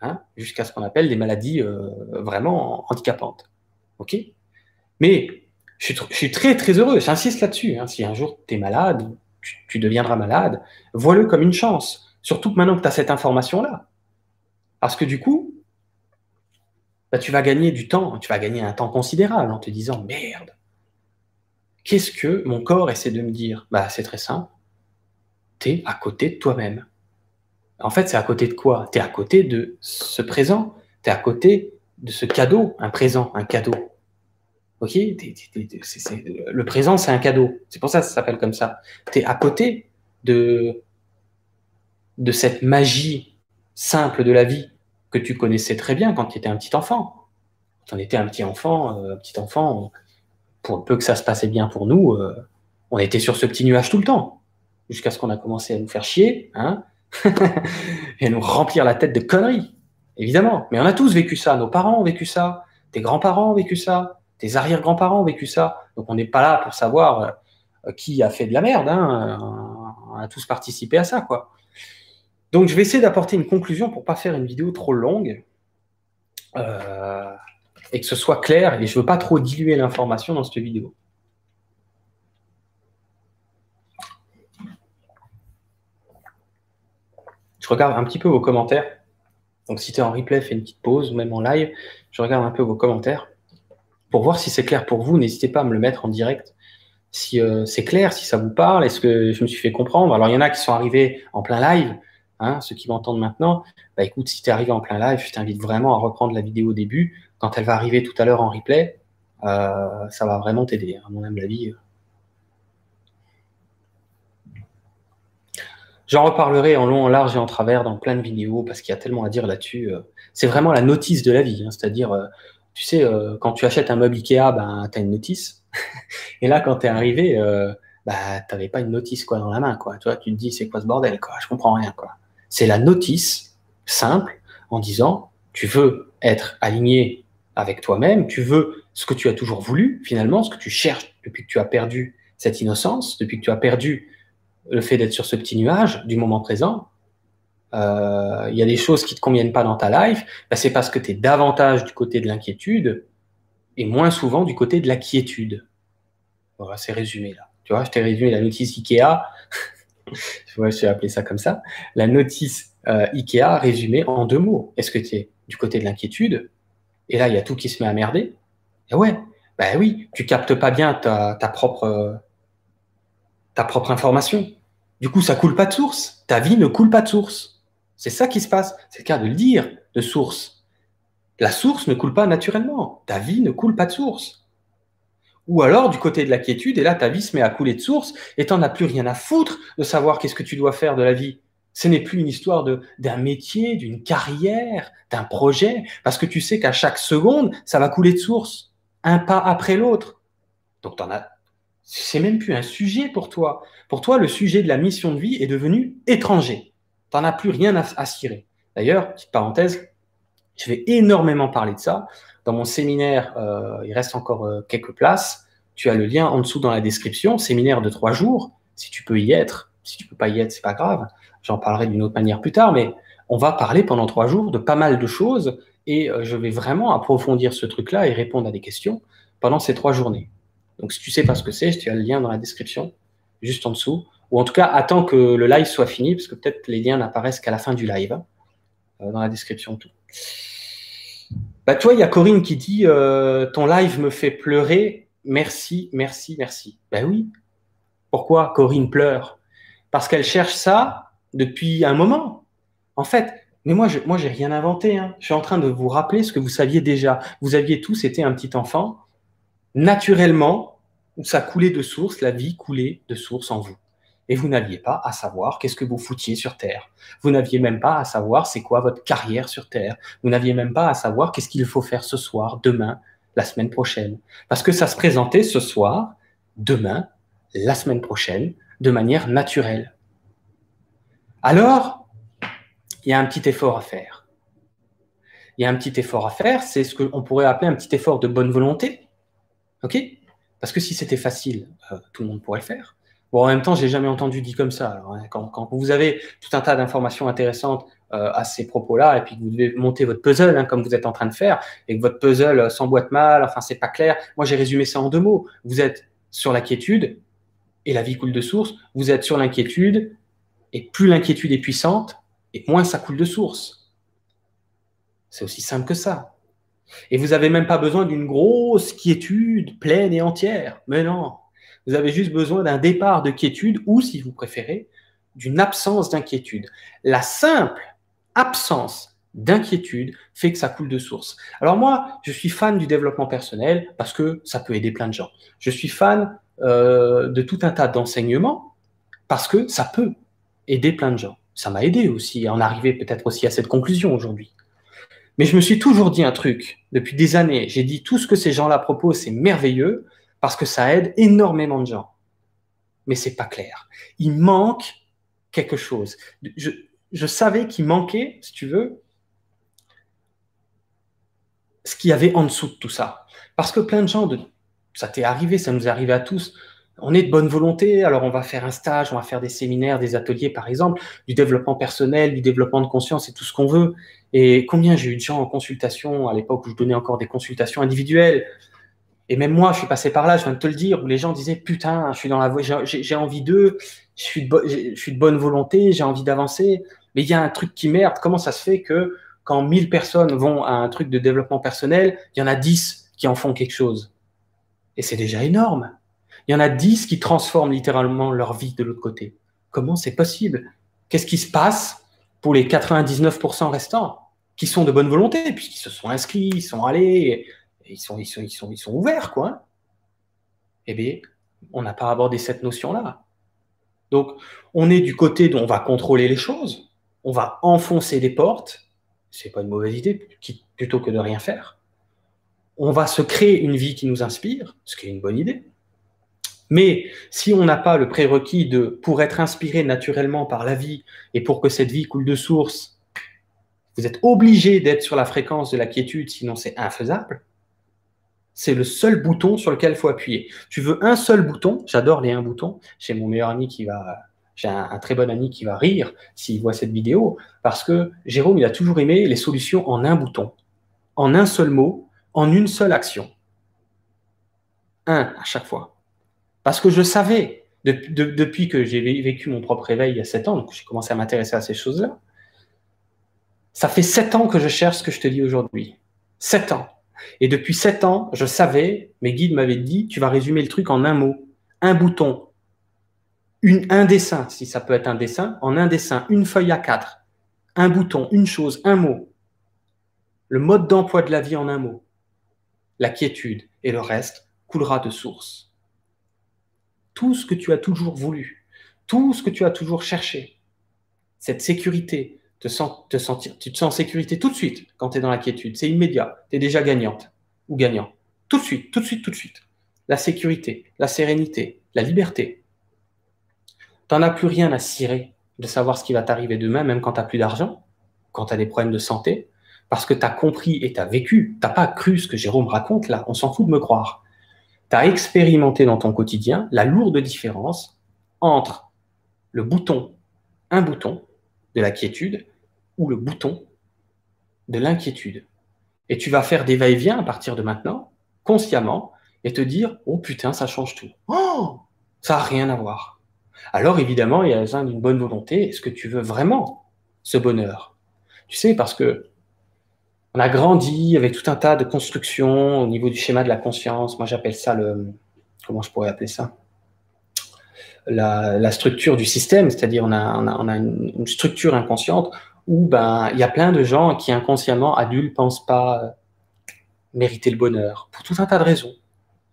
hein, jusqu'à ce qu'on appelle des maladies euh, vraiment handicapantes. Ok? Mais je suis, très très heureux, j'insiste là-dessus. Hein. Si un jour tu es malade, tu, deviendras malade, vois-le comme une chance. Surtout que maintenant que tu as cette information-là. Parce que du coup, bah, tu vas gagner du temps, tu vas gagner un temps considérable en te disant merde, qu'est-ce que mon corps essaie de me dire? Bah, C'est très simple, tu es à côté de toi-même. En fait, c'est à côté de quoi? Tu es à côté de ce présent, tu es à côté de ce cadeau, un présent, un cadeau. Ok Le présent, c'est un cadeau. C'est pour ça que ça s'appelle comme ça. Tu es à côté de, de cette magie simple de la vie que tu connaissais très bien quand tu étais un petit enfant. Quand on était un petit enfant, euh, un petit enfant, pour peu que ça se passait bien pour nous, euh, on était sur ce petit nuage tout le temps, jusqu'à ce qu'on a commencé à nous faire chier, hein, et nous remplir la tête de conneries, évidemment. Mais on a tous vécu ça, nos parents ont vécu ça, tes grands-parents ont vécu ça, tes arrière-grands-parents ont vécu ça. Donc on n'est pas là pour savoir euh, qui a fait de la merde, hein. on a tous participé à ça, quoi. Donc je vais essayer d'apporter une conclusion pour pas faire une vidéo trop longue. Euh, et que ce soit clair, et je ne veux pas trop diluer l'information dans cette vidéo. Je regarde un petit peu vos commentaires. Donc si tu es en replay, fais une petite pause, ou même en live, je regarde un peu vos commentaires. Pour voir si c'est clair pour vous, n'hésitez pas à me le mettre en direct. Si euh, c'est clair, si ça vous parle, est-ce que je me suis fait comprendre? Alors il y en a qui sont arrivés en plein live, hein, ceux qui m'entendent maintenant. Bah écoute, si tu es arrivé en plein live, je t'invite vraiment à reprendre la vidéo au début quand elle va arriver tout à l'heure en replay, euh, ça va vraiment t'aider, hein, à mon avis. J'en reparlerai en long, en large et en travers dans plein de vidéos parce qu'il y a tellement à dire là-dessus. Euh. C'est vraiment la notice de la vie. Hein, c'est-à-dire, tu sais, quand tu achètes un meuble Ikea, ben, tu as une notice. et là, quand tu es arrivé, bah, tu n'avais pas une notice quoi, dans la main. Quoi. Tu, tu te dis, c'est quoi ce bordel quoi Je comprends rien. Quoi. C'est la notice simple en disant, tu veux être aligné avec toi-même, tu veux ce que tu as toujours voulu, finalement, ce que tu cherches depuis que tu as perdu cette innocence, depuis que tu as perdu le fait d'être sur ce petit nuage du moment présent. Euh, il y a des choses qui te conviennent pas dans ta life, ben, c'est parce que tu es davantage du côté de l'inquiétude et moins souvent du côté de la quiétude. Voilà, c'est résumé là. Tu vois, je t'ai résumé la notice Ikea. je vais appeler ça comme ça. La notice euh, Ikea résumée en deux mots. Est-ce que tu es du côté de l'inquiétude et là, il y a tout qui se met à merder? Et ouais, ben oui, tu captes pas bien ta, propre, ta propre information. Du coup, ça coule pas de source. Ta vie ne coule pas de source. C'est ça qui se passe. C'est le cas de le dire, de source. La source ne coule pas naturellement. Ta vie ne coule pas de source. Ou alors, du côté de la quiétude, et là, ta vie se met à couler de source, et tu n'en as plus rien à foutre de savoir qu'est-ce que tu dois faire de la vie. Ce n'est plus une histoire d'un métier, d'une carrière, d'un projet, parce que tu sais qu'à chaque seconde, ça va couler de source, un pas après l'autre. Donc, t'en as. C'est même plus un sujet pour toi. Pour toi, le sujet de la mission de vie est devenu étranger. Tu n'en as plus rien à, à. D'ailleurs, petite parenthèse, je vais énormément parler de ça. Dans mon séminaire, euh, il reste encore euh, quelques places. Tu as le lien en dessous dans la description. Séminaire de trois jours. Si tu peux y être, si tu peux pas y être, c'est pas grave. J'en parlerai d'une autre manière plus tard, mais on va parler pendant trois jours de pas mal de choses et euh, je vais vraiment approfondir ce truc-là et répondre à des questions pendant ces trois journées. Donc, si tu sais pas ce que c'est, tu as le lien dans la description, juste en dessous. Ou en tout cas, attends que le live soit fini, parce que peut-être les liens n'apparaissent qu'à la fin du live, hein, euh, dans la description tout. Bah, toi, il y a Corinne qui dit euh, Ton live me fait pleurer. Merci, merci, merci. Ben oui. Pourquoi Corinne pleure? Parce qu'elle cherche ça depuis un moment. En fait, mais moi, je, moi, j'ai rien inventé. Hein. Je suis en train de vous rappeler ce que vous saviez déjà. Vous aviez tous été un petit enfant. Naturellement, ça coulait de source, la vie coulait de source en vous. Et vous n'aviez pas à savoir qu'est-ce que vous foutiez sur Terre. Vous n'aviez même pas à savoir c'est quoi votre carrière sur Terre. Vous n'aviez même pas à savoir qu'est-ce qu'il faut faire ce soir, demain, la semaine prochaine. Parce que ça se présentait ce soir, demain, la semaine prochaine, de manière naturelle. Alors, il y a un petit effort à faire. Il y a un petit effort à faire, c'est ce qu'on pourrait appeler un petit effort de bonne volonté. OK? Parce que si c'était facile, euh, tout le monde pourrait le faire. Bon, en même temps, j'ai jamais entendu dit comme ça. Hein, quand, vous avez tout un tas d'informations intéressantes euh, à ces propos-là, et puis que vous devez monter votre puzzle, hein, comme vous êtes en train de faire, et que votre puzzle euh, s'emboîte mal, enfin, c'est pas clair. Moi, j'ai résumé ça en deux mots. Vous êtes sur l'inquiétude, et la vie coule de source. Vous êtes sur l'inquiétude, et plus l'inquiétude est puissante, et moins ça coule de source. C'est aussi simple que ça. Et vous n'avez même pas besoin d'une grosse quiétude pleine et entière. Mais non, vous avez juste besoin d'un départ de quiétude ou, si vous préférez, d'une absence d'inquiétude. La simple absence d'inquiétude fait que ça coule de source. Alors moi, je suis fan du développement personnel parce que ça peut aider plein de gens. Je suis fan euh, de tout un tas d'enseignements parce que ça peut aider plein de gens. Ça m'a aidé aussi à en arriver peut-être aussi à cette conclusion aujourd'hui. Mais je me suis toujours dit un truc depuis des années. J'ai dit tout ce que ces gens-là proposent, c'est merveilleux parce que ça aide énormément de gens. Mais c'est pas clair. Il manque quelque chose. Je, savais qu'il manquait, si tu veux, ce qu'il y avait en dessous de tout ça. Parce que plein de gens, ça t'est arrivé, ça nous est arrivé à tous, on est de bonne volonté, alors on va faire un stage, on va faire des séminaires, des ateliers par exemple, du développement personnel, du développement de conscience et tout ce qu'on veut. Et combien j'ai eu de gens en consultation à l'époque où je donnais encore des consultations individuelles. Et même moi, je suis passé par là, je viens de te le dire, où les gens disaient putain, je suis dans la j'ai envie d'eux, je suis de, je suis de bonne volonté, j'ai envie d'avancer, mais il y a un truc qui merde. Comment ça se fait que quand 1000 personnes vont à un truc de développement personnel, il y en a 10 qui en font quelque chose? Et c'est déjà énorme. Il y en a 10 qui transforment littéralement leur vie de l'autre côté. Comment c'est possible? Qu'est-ce qui se passe pour les 99% restants qui sont de bonne volonté puisqu'ils se sont inscrits, ils sont allés, ils sont, ouverts, quoi. Eh bien, on n'a pas abordé cette notion-là. Donc, on est du côté dont on va contrôler les choses, on va enfoncer des portes, c'est pas une mauvaise idée, plutôt que de rien faire. On va se créer une vie qui nous inspire, ce qui est une bonne idée. Mais si on n'a pas le prérequis de, pour être inspiré naturellement par la vie et pour que cette vie coule de source, vous êtes obligé d'être sur la fréquence de la quiétude, sinon c'est infaisable. C'est le seul bouton sur lequel il faut appuyer. Tu veux un seul bouton, j'adore les un boutons. J'ai mon meilleur ami qui va j'ai un, très bon ami qui va rire s'il voit cette vidéo, parce que Jérôme, il a toujours aimé les solutions en un bouton, en un seul mot, en une seule action. Un à chaque fois. Parce que je savais, depuis que j'ai vécu mon propre réveil il y a sept ans, donc j'ai commencé à m'intéresser à ces choses-là, ça fait sept ans que je cherche ce que je te dis aujourd'hui. Sept ans. Et depuis sept ans, je savais, mes guides m'avaient dit, tu vas résumer le truc en un mot, un bouton, un dessin, si ça peut être un dessin, en un dessin, une feuille à quatre, un bouton, une chose, un mot. Le mode d'emploi de la vie en un mot. La quiétude et le reste coulera de source. Tout ce que tu as toujours voulu, tout ce que tu as toujours cherché, cette sécurité, te, te sentir, tu te sens en sécurité tout de suite quand tu es dans la quiétude, c'est immédiat, tu es déjà gagnante ou gagnant. Tout de suite, tout de suite, tout de suite. La sécurité, la sérénité, la liberté, T'en as plus rien à cirer de savoir ce qui va t'arriver demain, même quand tu n'as plus d'argent, quand tu as des problèmes de santé, parce que tu as compris et tu as vécu. Tu pas cru ce que Jérôme raconte là, on s'en fout de me croire. Tu as expérimenté dans ton quotidien la lourde différence entre le bouton, un bouton de la quiétude ou le bouton de l'inquiétude. Et tu vas faire des va-et-vient à partir de maintenant, consciemment, et te dire, oh putain, ça change tout. Oh, ça n'a rien à voir alors évidemment, il y a besoin d'une bonne volonté. Est-ce que tu veux vraiment ce bonheur? Tu sais, parce que on a grandi avec tout un tas de constructions au niveau du schéma de la conscience. Moi, j'appelle ça le. Comment je pourrais appeler ça? La, structure du système, c'est-à-dire on a, on a, une, structure inconsciente où ben, il y a plein de gens qui inconsciemment, adultes, pensent pas mériter le bonheur pour tout un tas de raisons,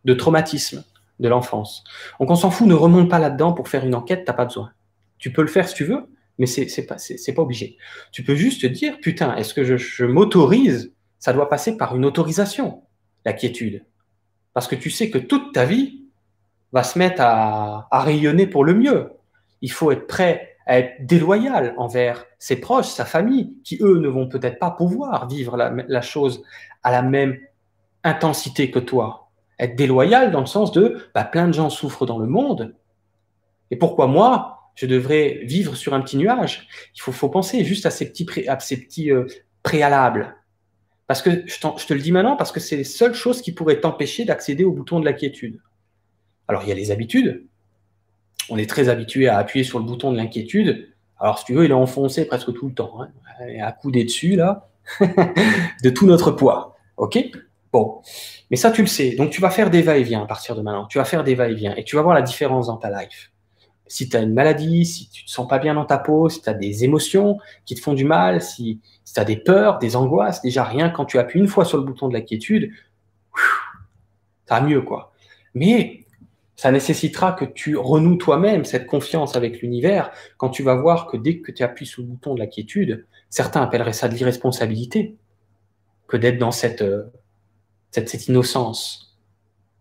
de traumatisme, de l'enfance. Donc on s'en fout, ne remonte pas là-dedans pour faire une enquête, t'as pas besoin. Tu peux le faire si tu veux, mais c'est c'est pas c'est pas obligé. Tu peux juste te dire putain, est-ce que je, m'autorise Ça doit passer par une autorisation, la quiétude, parce que tu sais que toute ta vie va se mettre à, rayonner pour le mieux. Il faut être prêt à être déloyal envers ses proches, sa famille, qui eux ne vont peut-être pas pouvoir vivre la chose à la même intensité que toi être déloyal dans le sens de bah, plein de gens souffrent dans le monde. Et pourquoi moi, je devrais vivre sur un petit nuage? Il faut, faut penser juste à ces petits, à ces petits euh, préalables. Parce que je, je, te le dis maintenant, parce que c'est les seules choses qui pourraient t'empêcher d'accéder au bouton de la quiétude. Alors, il y a les habitudes. On est très habitué à appuyer sur le bouton de l'inquiétude. Alors, si tu veux, il est enfoncé presque tout le temps. Hein, à couder dessus, là, de tout notre poids. OK? Bon. Mais ça, tu le sais. Donc, tu vas faire des va-et-vient à partir de maintenant. Tu vas faire des va-et-vient et tu vas voir la différence dans ta life. si tu as une maladie, si tu te sens pas bien dans ta peau, si tu as des émotions qui te font du mal, si, tu as des peurs, des angoisses, déjà rien quand tu appuies une fois sur le bouton de la quiétude, ça mieux quoi. Mais ça nécessitera que tu renoues toi-même cette confiance avec l'univers quand tu vas voir que dès que tu appuies sur le bouton de la quiétude, certains appelleraient ça de l'irresponsabilité, que d'être dans cette, euh, cette, cette innocence,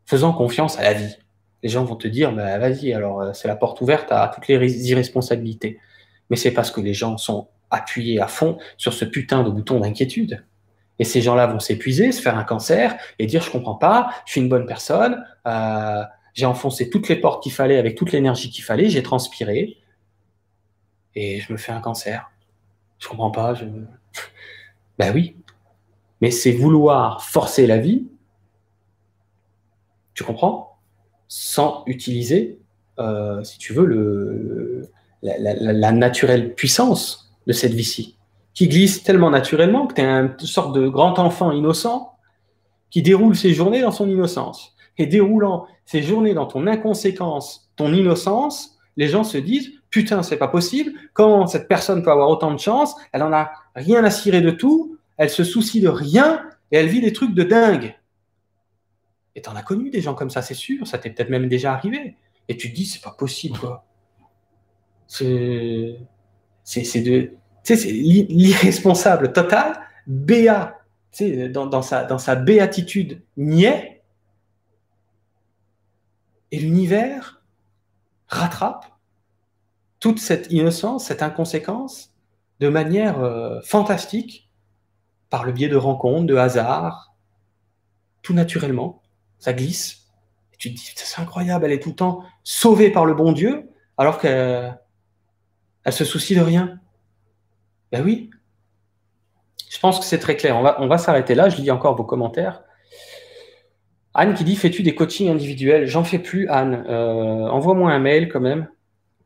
faisant confiance à la vie les gens vont te dire, bah, vas-y, alors euh, c'est la porte ouverte à toutes les irresponsabilités. Mais c'est parce que les gens sont appuyés à fond sur ce putain de bouton d'inquiétude. Et ces gens-là vont s'épuiser, se faire un cancer et dire, je comprends pas, je suis une bonne personne, euh, j'ai enfoncé toutes les portes qu'il fallait avec toute l'énergie qu'il fallait, j'ai transpiré et je me fais un cancer. Je comprends pas, je... ben oui. Mais c'est vouloir forcer la vie. Tu comprends? Sans utiliser, euh, si tu veux, la, naturelle puissance de cette vie-ci, qui glisse tellement naturellement que tu es une sorte de grand enfant innocent qui déroule ses journées dans son innocence. Et déroulant ses journées dans ton inconséquence, ton innocence, les gens se disent putain, c'est pas possible. Comment cette personne peut avoir autant de chance? Elle en a rien à cirer de tout. Elle se soucie de rien et elle vit des trucs de dingue. Et t'en as connu des gens comme ça, c'est sûr, ça t'est peut-être même déjà arrivé. Et tu te dis, c'est pas possible, quoi. C'est, c'est, de, c'est l'irresponsable total, béat, dans, sa, dans sa béatitude niais. Et l'univers rattrape toute cette innocence, cette inconséquence, de manière euh, fantastique, par le biais de rencontres, de hasards, tout naturellement ça glisse. Et tu te dis, c'est incroyable, elle est tout le temps sauvée par le bon Dieu, alors qu'elle elle se soucie de rien. Ben oui. Je pense que c'est très clair. On va s'arrêter là. Je lis encore vos commentaires. Anne qui dit Fais-tu des coachings individuels? J'en fais plus, Anne. Euh, envoie-moi un mail quand même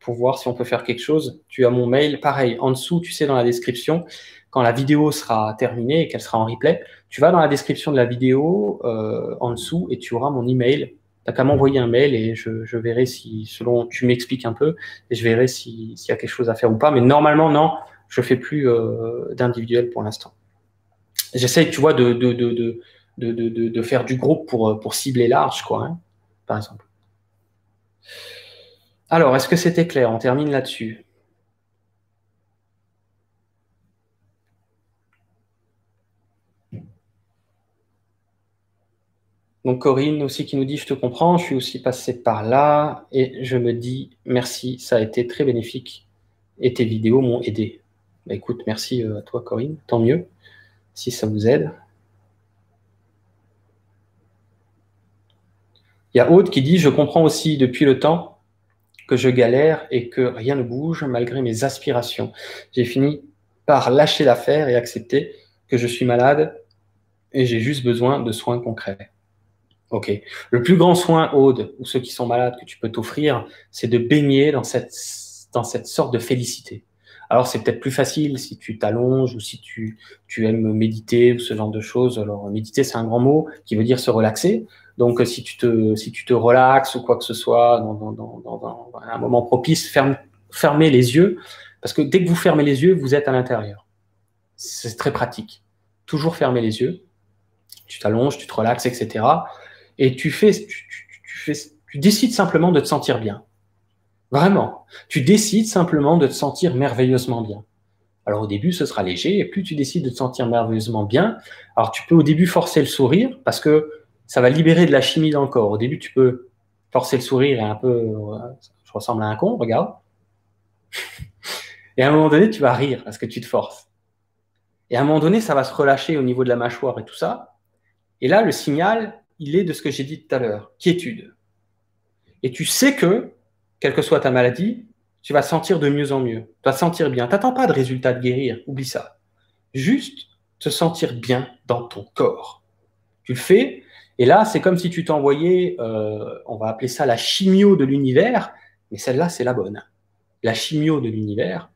pour voir si on peut faire quelque chose. Tu as mon mail, pareil, en dessous, tu sais, dans la description quand la vidéo sera terminée et qu'elle sera en replay, tu vas dans la description de la vidéo euh, en dessous et tu auras mon email. Tu qu'à m'envoyer un mail et je, verrai si, selon, tu m'expliques un peu et je verrai s'il y a quelque chose à faire ou pas. Mais normalement, non, je fais plus euh, d'individuel pour l'instant. J'essaye, tu vois, de, de, de, de, faire du groupe pour, pour cibler large, quoi, hein, par exemple. Alors, est-ce que c'était clair? On termine là-dessus. Donc Corinne aussi qui nous dit, je te comprends, je suis aussi passé par là et je me dis, merci, ça a été très bénéfique et tes vidéos m'ont aidé. Bah, écoute, merci euh, à toi Corinne, tant mieux si ça vous aide. Il y a Aude qui dit, je comprends aussi depuis le temps que je galère et que rien ne bouge malgré mes aspirations. J'ai fini par lâcher l'affaire et accepter que je suis malade et j'ai juste besoin de soins concrets. Ok. Le plus grand soin, Aude, ou ceux qui sont malades que tu peux t'offrir, c'est de baigner dans cette, dans cette sorte de félicité. Alors, c'est peut-être plus facile si tu t'allonges ou si tu, tu aimes méditer ou ce genre de choses. Alors, méditer, c'est un grand mot qui veut dire se relaxer. Donc, si tu te, si tu te relaxes ou quoi que ce soit dans, un moment propice, ferme, fermez les yeux. Parce que dès que vous fermez les yeux, vous êtes à l'intérieur. C'est très pratique. Toujours fermer les yeux. Tu t'allonges, tu te relaxes, etc et tu fais, tu, fais, tu décides simplement de te sentir bien. Vraiment. Tu décides simplement de te sentir merveilleusement bien. Alors au début, ce sera léger, et plus tu décides de te sentir merveilleusement bien, alors tu peux au début forcer le sourire, parce que ça va libérer de la chimie dans le corps. Au début, tu peux forcer le sourire et un peu, euh, je ressemble à un con, regarde. Et à un moment donné, tu vas rire parce que tu te forces. Et à un moment donné, ça va se relâcher au niveau de la mâchoire et tout ça. Et là, le signal, il est de ce que j'ai dit tout à l'heure, quiétude. Et tu sais que, quelle que soit ta maladie, tu vas sentir de mieux en mieux. Tu vas te sentir bien. Tu n'attends pas de résultat de guérir, oublie ça. Juste te sentir bien dans ton corps. Tu le fais, et là, c'est comme si tu t'envoyais, euh, on va appeler ça la chimio de l'univers, mais celle-là, c'est la bonne. La chimio de l'univers,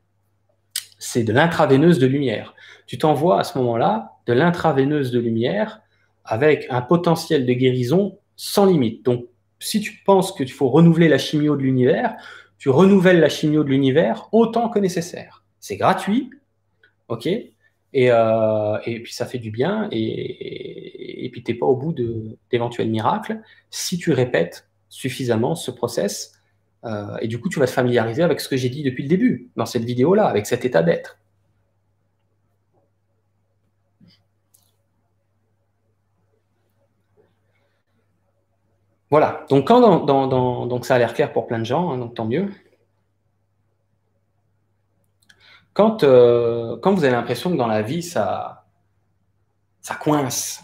c'est de l'intraveineuse de lumière. Tu t'envoies à ce moment-là de l'intraveineuse de lumière avec un potentiel de guérison sans limite. Donc, si tu penses qu'il faut renouveler la chimio de l'univers, tu renouvelles la chimio de l'univers autant que nécessaire. C'est gratuit, ok? Et, euh, et, puis ça fait du bien, et, puis tu n'es pas au bout d'éventuels miracles si tu répètes suffisamment ce process. Euh, et du coup, tu vas te familiariser avec ce que j'ai dit depuis le début, dans cette vidéo-là, avec cet état d'être. Voilà, donc quand ça a l'air clair pour plein de gens, hein, donc tant mieux. Quand, euh, quand vous avez l'impression que dans la vie, ça, ça coince,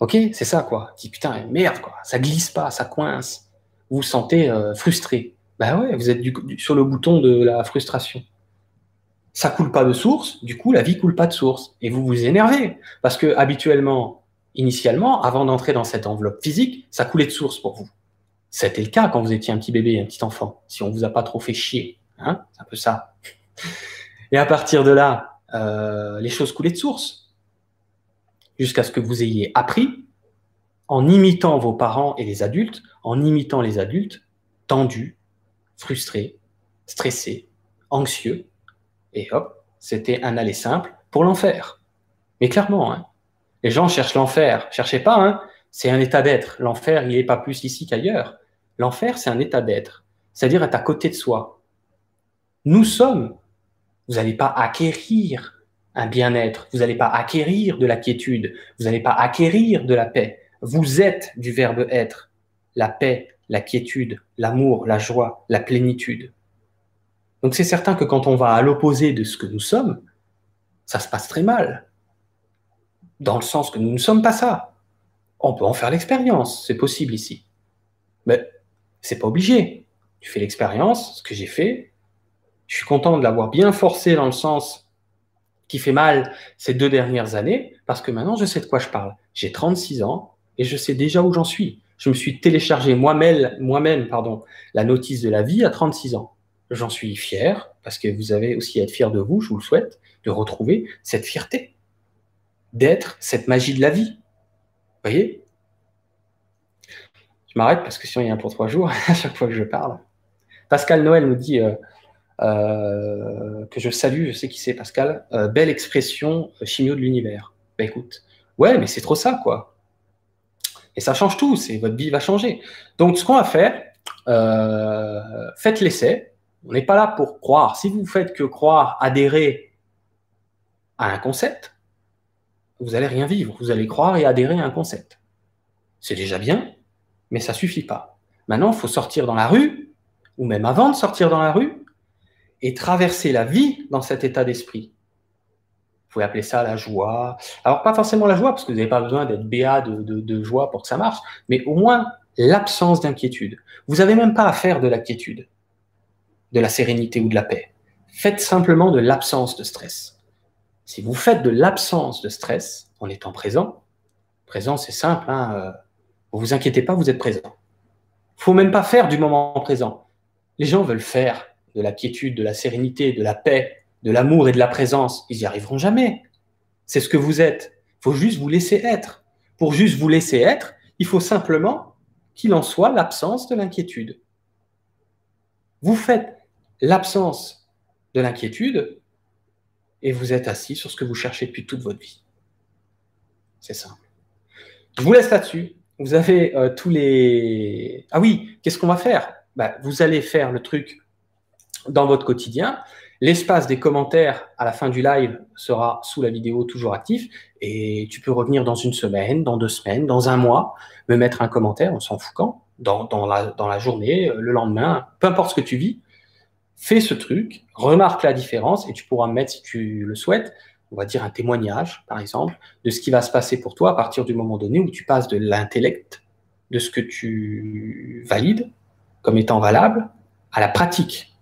ok, c'est ça quoi. Dis putain, merde quoi, ça glisse pas, ça coince. Vous vous sentez euh, frustré. Ben ouais, vous êtes sur le bouton de la frustration. Ça coule pas de source, du coup la vie coule pas de source. Et vous vous énervez. Parce que habituellement, initialement, avant d'entrer dans cette enveloppe physique, ça coulait de source pour vous. C'était le cas quand vous étiez un petit bébé, un petit enfant, si on vous a pas trop fait chier. Hein C'est un peu ça. Et à partir de là, euh, les choses coulaient de source, jusqu'à ce que vous ayez appris, en imitant vos parents et les adultes, en imitant les adultes, tendus, frustrés, stressés, anxieux, et hop, c'était un aller simple pour l'enfer. Mais clairement, hein, les gens cherchent l'enfer. Cherchez pas, hein. C'est un état d'être. L'enfer, il n'est pas plus ici qu'ailleurs. L'enfer, c'est un état d'être. C'est-à-dire être à côté de soi. Nous sommes. Vous n'allez pas acquérir un bien-être. Vous n'allez pas acquérir de la quiétude. Vous n'allez pas acquérir de la paix. Vous êtes du verbe être. La paix, la quiétude, l'amour, la joie, la plénitude. Donc c'est certain que quand on va à l'opposé de ce que nous sommes, ça se passe très mal dans le sens que nous ne sommes pas ça. On peut en faire l'expérience, c'est possible ici. Mais c'est pas obligé. Tu fais l'expérience, ce que j'ai fait. Je suis content de l'avoir bien forcé dans le sens qui fait mal ces deux dernières années, parce que maintenant je sais de quoi je parle. J'ai 36 ans et je sais déjà où j'en suis. Je me suis téléchargé moi-même, moi-même, pardon, la notice de la vie à 36 ans. J'en suis fier, parce que vous avez aussi à être fier de vous, je vous le souhaite, de retrouver cette fierté d'être cette magie de la vie. Vous voyez? Je m'arrête parce que sinon il y a un pour trois jours à chaque fois que je parle. Pascal Noël nous dit euh, euh, que je salue, je sais qui c'est Pascal, euh, belle expression chimio de l'univers. Bah écoute, ouais, mais c'est trop ça, quoi. Et ça change tout, c'est votre vie va changer. Donc ce qu'on va faire, faites l'essai. On n'est pas là pour croire. Si vous faites que croire, adhérer à un concept, vous allez rien vivre. Vous allez croire et adhérer à un concept. C'est déjà bien, mais ça suffit pas. Maintenant, il faut sortir dans la rue, ou même avant de sortir dans la rue, et traverser la vie dans cet état d'esprit. Vous pouvez appeler ça la joie. Alors, pas forcément la joie, parce que vous n'avez pas besoin d'être béat de, de, joie pour que ça marche, mais au moins l'absence d'inquiétude. Vous n'avez même pas à faire de la quiétude, de la sérénité ou de la paix. Faites simplement de l'absence de stress. Si vous faites de l'absence de stress en étant présent, présent c'est simple, hein, euh, vous vous inquiétez pas, vous êtes présent. Il faut même pas faire du moment présent. Les gens veulent faire de la quiétude, de la sérénité, de la paix, de l'amour et de la présence. Ils n'y arriveront jamais. C'est ce que vous êtes. Il faut juste vous laisser être. Pour juste vous laisser être, il faut simplement qu'il en soit l'absence de l'inquiétude. Vous faites l'absence de l'inquiétude, et vous êtes assis sur ce que vous cherchez depuis toute votre vie. C'est simple. Je vous laisse là-dessus. Vous avez euh, tous les... Ah oui, qu'est-ce qu'on va faire? Bah, Vous allez faire le truc dans votre quotidien. L'espace des commentaires à la fin du live sera sous la vidéo toujours actif et tu peux revenir dans une semaine, dans deux semaines, dans un mois, me mettre un commentaire, on s'en fout quand, dans, la, journée, le lendemain, peu importe ce que tu vis, fais ce truc, remarque la différence et tu pourras mettre, si tu le souhaites, on va dire un témoignage, par exemple, de ce qui va se passer pour toi à partir du moment donné où tu passes de l'intellect, de ce que tu valides comme étant valable, à la pratique.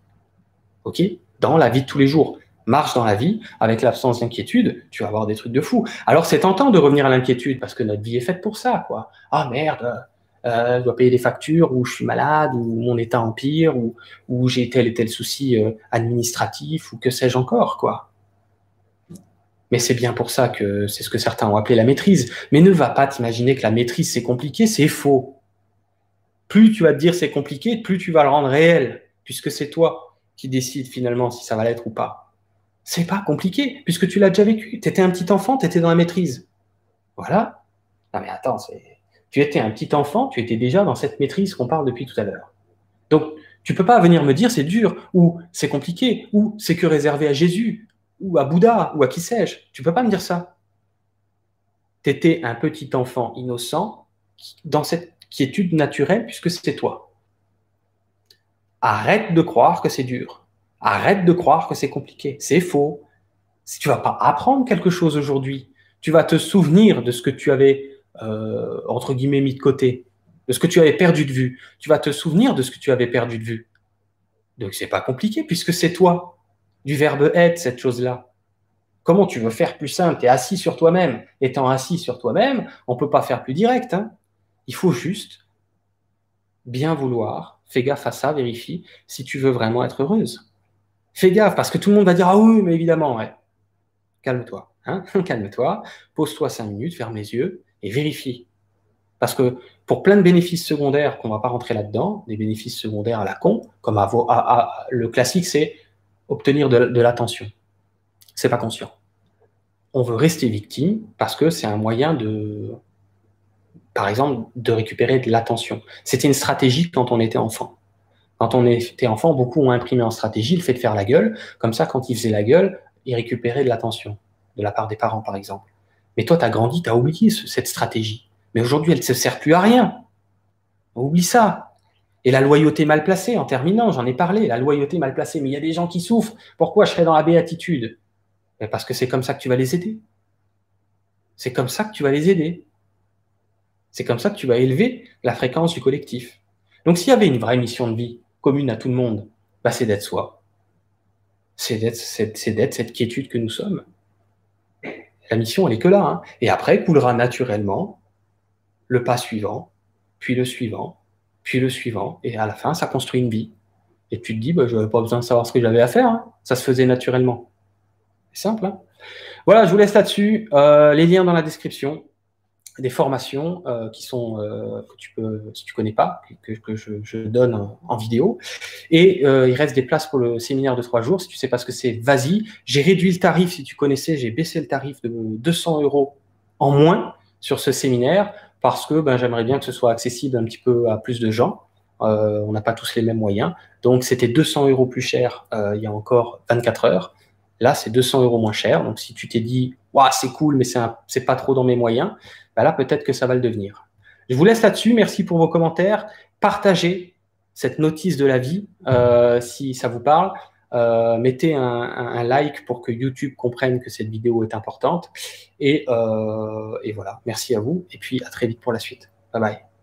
Dans la vie de tous les jours. Marche dans la vie avec l'absence d'inquiétude, tu vas avoir des trucs de fou. Alors c'est tentant de revenir à l'inquiétude parce que notre vie est faite pour ça, quoi. Ah merde, euh, je dois payer des factures, ou je suis malade, ou mon état empire, ou, ou j'ai tel et tel souci euh, administratif, ou que sais-je encore, quoi. Mais c'est bien pour ça que c'est ce que certains ont appelé la maîtrise. Mais ne va pas t'imaginer que la maîtrise c'est compliqué, c'est faux. Plus tu vas te dire c'est compliqué, plus tu vas le rendre réel. puisque c'est toi qui décides finalement si ça va l'être ou pas. C'est pas compliqué, puisque tu l'as déjà vécu. Tu étais un petit enfant, tu étais dans la maîtrise. Voilà. Non mais attends, tu étais un petit enfant, tu étais déjà dans cette maîtrise qu'on parle depuis tout à l'heure. Donc, tu peux pas venir me dire c'est dur, ou c'est compliqué, ou c'est que réservé à Jésus, ou à Bouddha, ou à qui sais-je. Tu peux pas me dire ça. Tu étais un petit enfant innocent dans cette quiétude naturelle, puisque c'est toi. Arrête de croire que c'est dur. Arrête de croire que c'est compliqué. C'est faux. Si tu vas pas apprendre quelque chose aujourd'hui, tu vas te souvenir de ce que tu avais, euh, entre guillemets, mis de côté, de ce que tu avais perdu de vue. Tu vas te souvenir de ce que tu avais perdu de vue. Donc c'est pas compliqué puisque c'est toi, du verbe être, cette chose-là. Comment tu veux faire plus simple? Tu es assis sur toi-même. Étant assis sur toi-même, on peut pas faire plus direct. Hein. Il faut juste bien vouloir. Fais gaffe à ça, vérifie si tu veux vraiment être heureuse. Fais gaffe parce que tout le monde va dire ah oui, mais évidemment, ouais. Calme-toi, hein calme-toi, pose-toi cinq minutes, ferme les yeux et vérifie. Parce que pour plein de bénéfices secondaires qu'on va pas rentrer là-dedans, des bénéfices secondaires à la con, comme le classique, c'est obtenir de, de l'attention. C'est pas conscient. On veut rester victime parce que c'est un moyen de, par exemple, de récupérer de l'attention. C'était une stratégie quand on était enfant. Quand on était enfant, beaucoup ont imprimé en stratégie le fait de faire la gueule. Comme ça, quand ils faisaient la gueule, ils récupéraient de l'attention de la part des parents, par exemple. Mais toi, tu as grandi, tu as oublié cette stratégie. Mais aujourd'hui, elle ne se sert plus à rien. oublie ça. Et la loyauté mal placée, en terminant, j'en ai parlé, la loyauté mal placée. Mais il y a des gens qui souffrent. Pourquoi je serais dans la béatitude? Parce que c'est comme ça que tu vas les aider. C'est comme ça que tu vas les aider. C'est comme ça que tu vas élever la fréquence du collectif. Donc s'il y avait une vraie mission de vie commune à tout le monde, bah, c'est d'être soi. C'est d'être, cette quiétude que nous sommes. La mission, elle est que là. Hein. Et après, coulera naturellement le pas suivant, puis le suivant, puis le suivant, et à la fin, ça construit une vie. Et tu te dis, bah, je n'avais pas besoin de savoir ce que j'avais à faire, hein. ça se faisait naturellement. C'est simple. Hein. voilà, je vous laisse là-dessus. Euh, les liens dans la description des formations euh, qui sont euh, que tu peux, si tu connais pas, que, que je, donne en, vidéo. Et il reste des places pour le séminaire de trois jours. Si tu sais pas ce que c'est, vas-y. J'ai réduit le tarif. Si tu connaissais, j'ai baissé le tarif de 200 euros en moins sur ce séminaire parce que ben, j'aimerais bien que ce soit accessible un petit peu à plus de gens. Euh, on n'a pas tous les mêmes moyens. Donc, c'était 200 euros plus cher euh, il y a encore 24 heures. Là, c'est 200 euros moins cher. Donc, si tu t'es dit, waouh, c'est cool, mais c'est pas trop dans mes moyens, ben là, peut-être que ça va le devenir. Je vous laisse là-dessus. Merci pour vos commentaires. Partagez cette notice de la vie euh, si ça vous parle. Euh, mettez un, like pour que YouTube comprenne que cette vidéo est importante. Euh, et voilà, merci à vous. Et puis à très vite pour la suite. Bye bye.